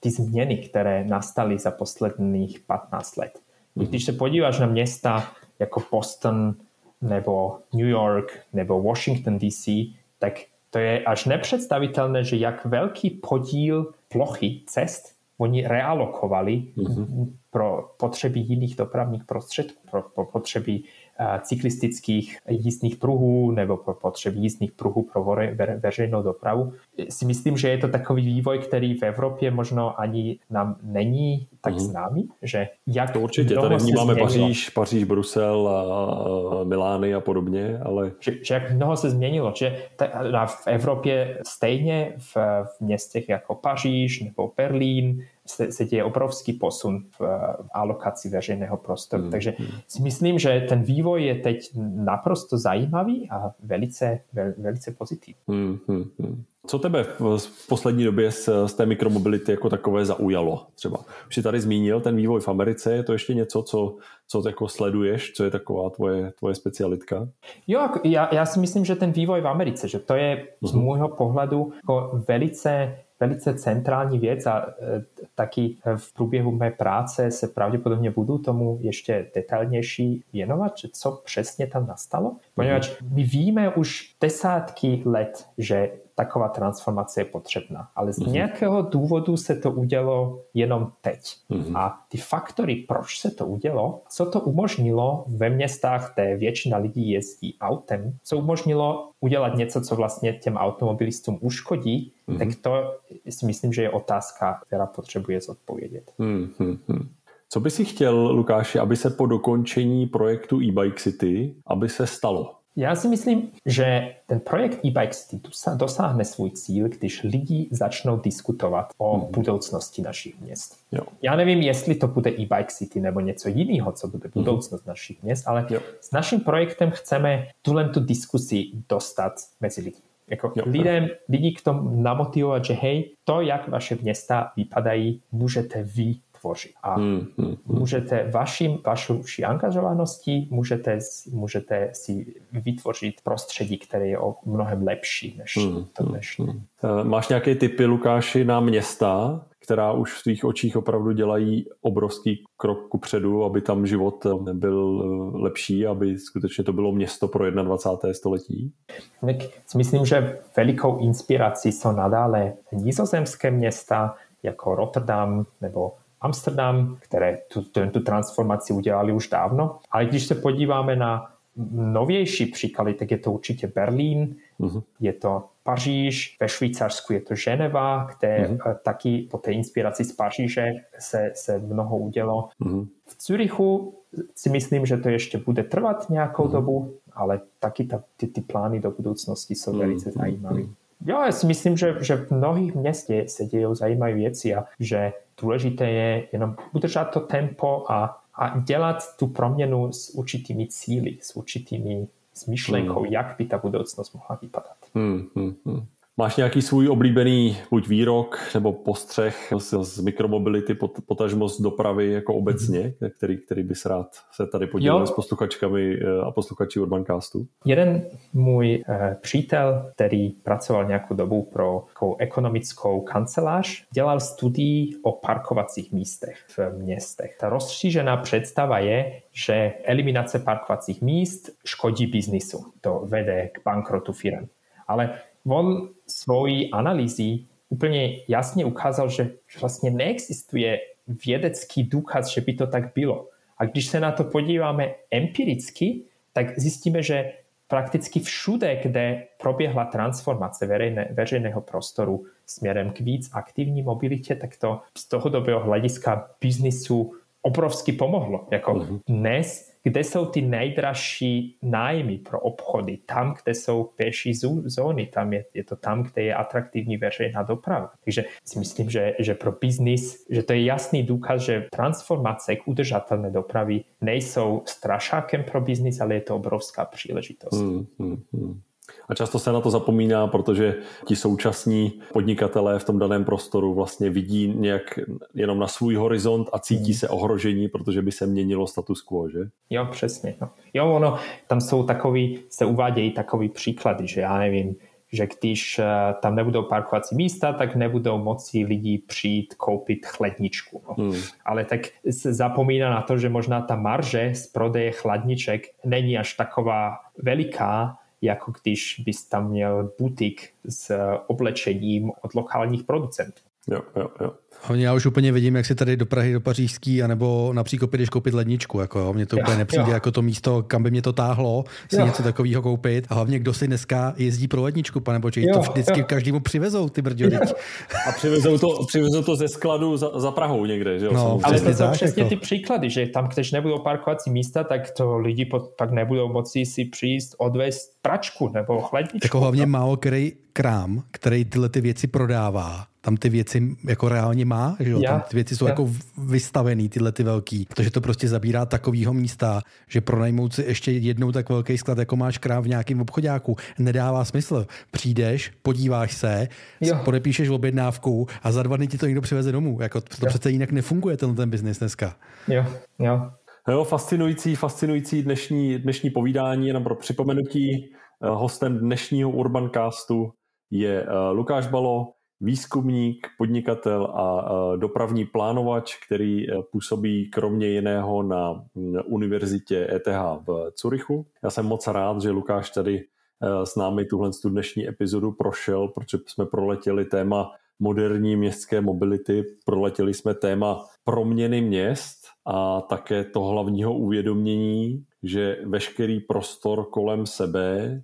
ty změny, které nastaly za posledních 15 let. Když se podíváš na města jako Boston nebo New York nebo Washington DC, tak to je až nepředstavitelné, že jak velký podíl plochy cest oni realokovali mm-hmm. pro potřeby jiných dopravních prostředků, pro, pro potřeby cyklistických jízdných pruhů nebo pro potřeby jízdných pruhů pro veřejnou dopravu. Si myslím, že je to takový vývoj, který v Evropě možno ani nám není tak mm. známý, že jak to určitě, tady vnímáme Paříž, Paříž, Brusel a Milány a podobně, ale... Že, že jak mnoho se změnilo, že ta, v Evropě stejně v, v městech jako Paříž nebo Berlín se, se děje obrovský posun v, v alokaci veřejného prostoru. Mm. Takže si myslím, že ten vývoj je teď naprosto zajímavý a velice, vel, velice pozitivní. Mm, mm, mm. Co tebe v poslední době z, z té mikromobility jako takové zaujalo? Třeba už jsi tady zmínil ten vývoj v Americe, je to ještě něco, co, co jako sleduješ, co je taková tvoje, tvoje specialitka? Jo, já, já si myslím, že ten vývoj v Americe, že to je z mhm. můjho pohledu jako velice velice centrální věc a e, taky v průběhu mé práce se pravděpodobně budu tomu ještě detailnější věnovat, co přesně tam nastalo. Poněvadž my víme už desátky let, že taková transformace je potřebná. Ale z mhm. nějakého důvodu se to udělo jenom teď. Mm-hmm. A ty faktory, proč se to udělo, co to umožnilo ve městách, kde většina lidí jezdí autem, co umožnilo udělat něco, co vlastně těm automobilistům uškodí, mm-hmm. tak to si myslím, že je otázka, která potřebuje zodpovědět. Mm-hmm. Co by si chtěl, Lukáši, aby se po dokončení projektu e-Bike City, aby se stalo? Já si myslím, že ten projekt e-Bike City dosáhne svůj cíl, když lidi začnou diskutovat o mm. budoucnosti našich měst. Jo. Já nevím, jestli to bude e-Bike City nebo něco jiného, co bude mhm. budoucnost mm. našich měst, ale jo. s naším projektem chceme tuhle tu diskusi dostat mezi lidi. Jako jo, lidem, lidi k tomu namotivovat, že hej, to, jak vaše města vypadají, můžete vy tvořit. A hmm, hmm, hmm. můžete vaším, vaší angažovanosti můžete, můžete si vytvořit prostředí, které je o mnohem lepší než hmm, to dnešní. Hmm. Eh, máš nějaké typy, Lukáši, na města, která už v tvých očích opravdu dělají obrovský krok ku předu, aby tam život byl eh, lepší, aby skutečně to bylo město pro 21. století? Tak myslím, že velikou inspirací jsou nadále nizozemské města, jako Rotterdam nebo Amsterdam, které tu, tu, tu transformaci udělali už dávno. Ale když se podíváme na novější příklady, tak je to určitě Berlín, uh-huh. je to Paříž, ve Švýcarsku je to Ženeva, kde uh-huh. taky po té inspiraci z Paříže se, se mnoho udělo. Uh-huh. V Zürichu si myslím, že to ještě bude trvat nějakou uh-huh. dobu, ale taky ta, ty, ty plány do budoucnosti jsou uh-huh. velice zajímavé. Jo, já si myslím, že, že v mnohých městě se dějí zajímavé věci a že důležité je jenom udržet to tempo a, a dělat tu proměnu s určitými cíly, s určitými s myšlenkou, hmm. jak by ta budoucnost mohla vypadat. Hmm, hmm, hmm. Máš nějaký svůj oblíbený buď výrok nebo postřeh z, z mikromobility, potažmo z dopravy jako obecně, mm-hmm. který, který bys rád se tady podělil jo. s posluchačkami eh, a posluchači Urbancastu? Jeden můj uh, přítel, který pracoval nějakou dobu pro ekonomickou kancelář, dělal studii o parkovacích místech v městech. Ta rozšířená představa je, že eliminace parkovacích míst škodí biznisu. To vede k bankrotu firm. Ale on svojí analýzy úplně jasně ukázal, že vlastně neexistuje vědecký důkaz, že by to tak bylo. A když se na to podíváme empiricky, tak zjistíme, že prakticky všude, kde proběhla transformace veřejné, veřejného prostoru směrem k víc aktivní mobilitě, tak to z toho dobého hlediska biznisu obrovsky pomohlo. Jako uh-huh. dnes, kde jsou ty nejdražší nájmy pro obchody, tam, kde jsou pěší zóny, tam je, je to tam, kde je atraktivní veřejná doprava. Takže si myslím, že, že pro biznis, že to je jasný důkaz, že transformace k udržatelné dopravy nejsou strašákem pro biznis, ale je to obrovská příležitost. Uh-huh. A často se na to zapomíná, protože ti současní podnikatelé v tom daném prostoru vlastně vidí nějak jenom na svůj horizont a cítí se ohrožení, protože by se měnilo status quo, že? Jo, přesně. No. Jo, ono, tam jsou takový, se uvádějí takový příklady, že já nevím, že když eh, tam nebudou parkovací místa, tak nebudou moci lidi přijít koupit chladničku. No. Hmm. Ale tak se zapomíná na to, že možná ta marže z prodeje chladniček není až taková veliká, jako když bys tam měl butik s oblečením od lokálních producentů. Jo, jo, jo. Hlavně já už úplně vidím, jak si tady do Prahy, do Pařížský, anebo na Příkopě jdeš koupit ledničku. Jako, jo. Mně to jo, úplně nepřijde jo. jako to místo, kam by mě to táhlo, si jo. něco takového koupit. A hlavně, kdo si dneska jezdí pro ledničku, pane Boči, to vždycky jo. každému přivezou, ty brďo. A přivezou to, přivezou to ze skladu za, za Prahou někde, že jo? No, ale to jsou přesně jako. ty příklady, že tam, když nebudou parkovací místa, tak to lidi pak nebudou moci si přijít odvést pračku nebo chladničku. Jako hlavně málo který krám, který tyhle ty věci prodává, tam ty věci jako reálně má, že jo? tam ty věci jsou ja. jako vystavený, tyhle ty velký, protože to prostě zabírá takovýho místa, že pronajmout si ještě jednou tak velký sklad, jako máš krám v nějakém obchodáku, nedává smysl. Přijdeš, podíváš se, jo. podepíšeš objednávku a za dva dny ti to někdo přiveze domů. Jako to jo. přece jinak nefunguje ten, ten biznis dneska. Jo, jo. Jo, fascinující, fascinující dnešní, dnešní povídání, jenom pro připomenutí. Eh, hostem dnešního Urbancastu je eh, Lukáš Balo, výzkumník, podnikatel a dopravní plánovač, který e, působí kromě jiného na univerzitě ETH v Curychu. Já jsem moc rád, že Lukáš tady e, s námi tuhle dnešní epizodu prošel, protože jsme proletěli téma moderní městské mobility, proletěli jsme téma proměny měst a také to hlavního uvědomění, že veškerý prostor kolem sebe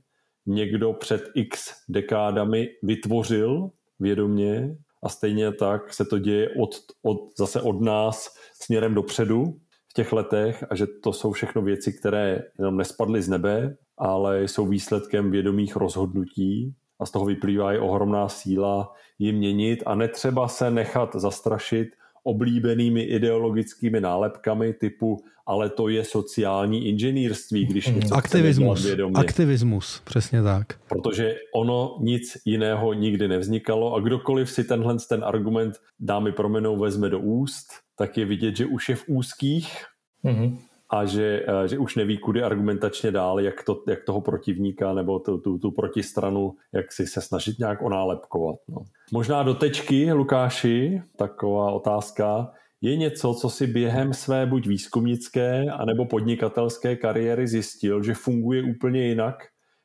někdo před x dekádami vytvořil vědomě a stejně tak se to děje od, od, zase od nás směrem dopředu v těch letech a že to jsou všechno věci, které jenom nespadly z nebe, ale jsou výsledkem vědomých rozhodnutí a z toho vyplývá i ohromná síla ji měnit a netřeba se nechat zastrašit oblíbenými ideologickými nálepkami typu ale to je sociální inženýrství, když něco Aktivismus, aktivismus, přesně tak. Protože ono nic jiného nikdy nevznikalo a kdokoliv si tenhle ten argument dámy promenou vezme do úst, tak je vidět, že už je v úzkých mm-hmm. A že, eh, že už neví, kudy argumentačně dál, jak, to, jak toho protivníka nebo tu, tu, tu protistranu, jak si se snažit nějak onálepkovat. No. Možná do tečky, Lukáši, taková otázka. Je něco, co si během své buď výzkumnické, anebo podnikatelské kariéry zjistil, že funguje úplně jinak,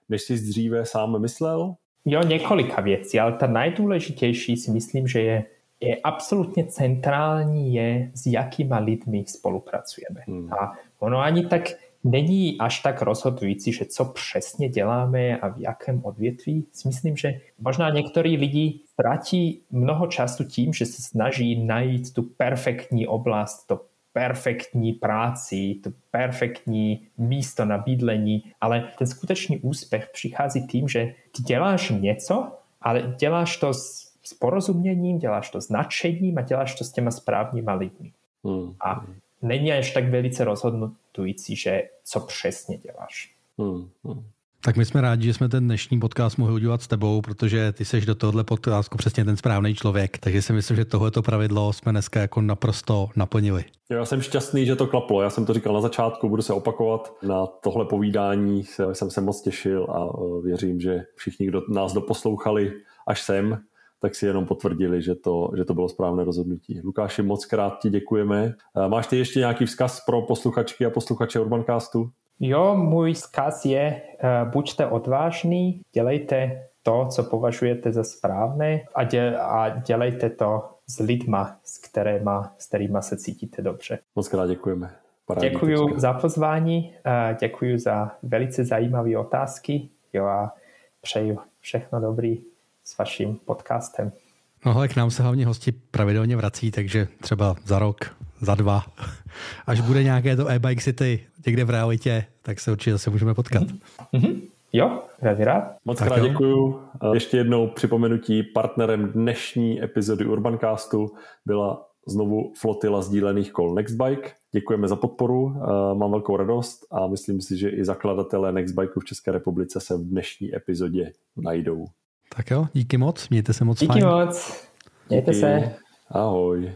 než si dříve sám myslel? Jo, několika věcí, ale ta nejdůležitější si myslím, že je, je absolutně centrální, je s jakýma lidmi spolupracujeme. Hmm. A ono ani tak není až tak rozhodující, že co přesně děláme a v jakém odvětví. Myslím, že možná některý lidi ztratí mnoho času tím, že se snaží najít tu perfektní oblast, to perfektní práci, to perfektní místo na bydlení, ale ten skutečný úspěch přichází tím, že ty děláš něco, ale děláš to s, s porozuměním, děláš to s nadšením a děláš to s těma správnýma lidmi. Hmm. A není až tak velice rozhodnující, že co přesně děláš. Hmm, hmm. Tak my jsme rádi, že jsme ten dnešní podcast mohli udělat s tebou, protože ty seš do tohohle podcastu přesně ten správný člověk, takže si myslím, že tohleto pravidlo jsme dneska jako naprosto naplnili. Já jsem šťastný, že to klaplo. Já jsem to říkal na začátku, budu se opakovat. Na tohle povídání jsem se moc těšil a e, věřím, že všichni, kdo nás doposlouchali až sem, tak si jenom potvrdili, že to, že to bylo správné rozhodnutí. Lukáši, moc krát ti děkujeme. Eh, máš ty ještě nějaký vzkaz pro posluchačky a posluchače Urbancastu? Jo, můj vzkaz je, uh, buďte odvážní, dělejte to, co považujete za správné a, děl, a dělejte to s lidma, s, kterýma, s kterýma se cítíte dobře. Moc krát děkujeme. Parádní děkuji za pozvání, uh, děkuji za velice zajímavé otázky jo, a přeju všechno dobrý s vaším podcastem. No ale k nám se hlavně hosti pravidelně vrací, takže třeba za rok za dva. Až bude nějaké to e-bike city někde v realitě, tak se určitě zase můžeme potkat. Mm-hmm. Jo, velmi rád. Moc tak krát děkuju. Ještě jednou připomenutí partnerem dnešní epizody Urbancastu byla znovu flotila sdílených kol Nextbike. Děkujeme za podporu, mám velkou radost a myslím si, že i zakladatelé Nextbikeu v České republice se v dnešní epizodě najdou. Tak jo, díky moc, mějte se moc díky fajn. moc, mějte díky. se. Ahoj.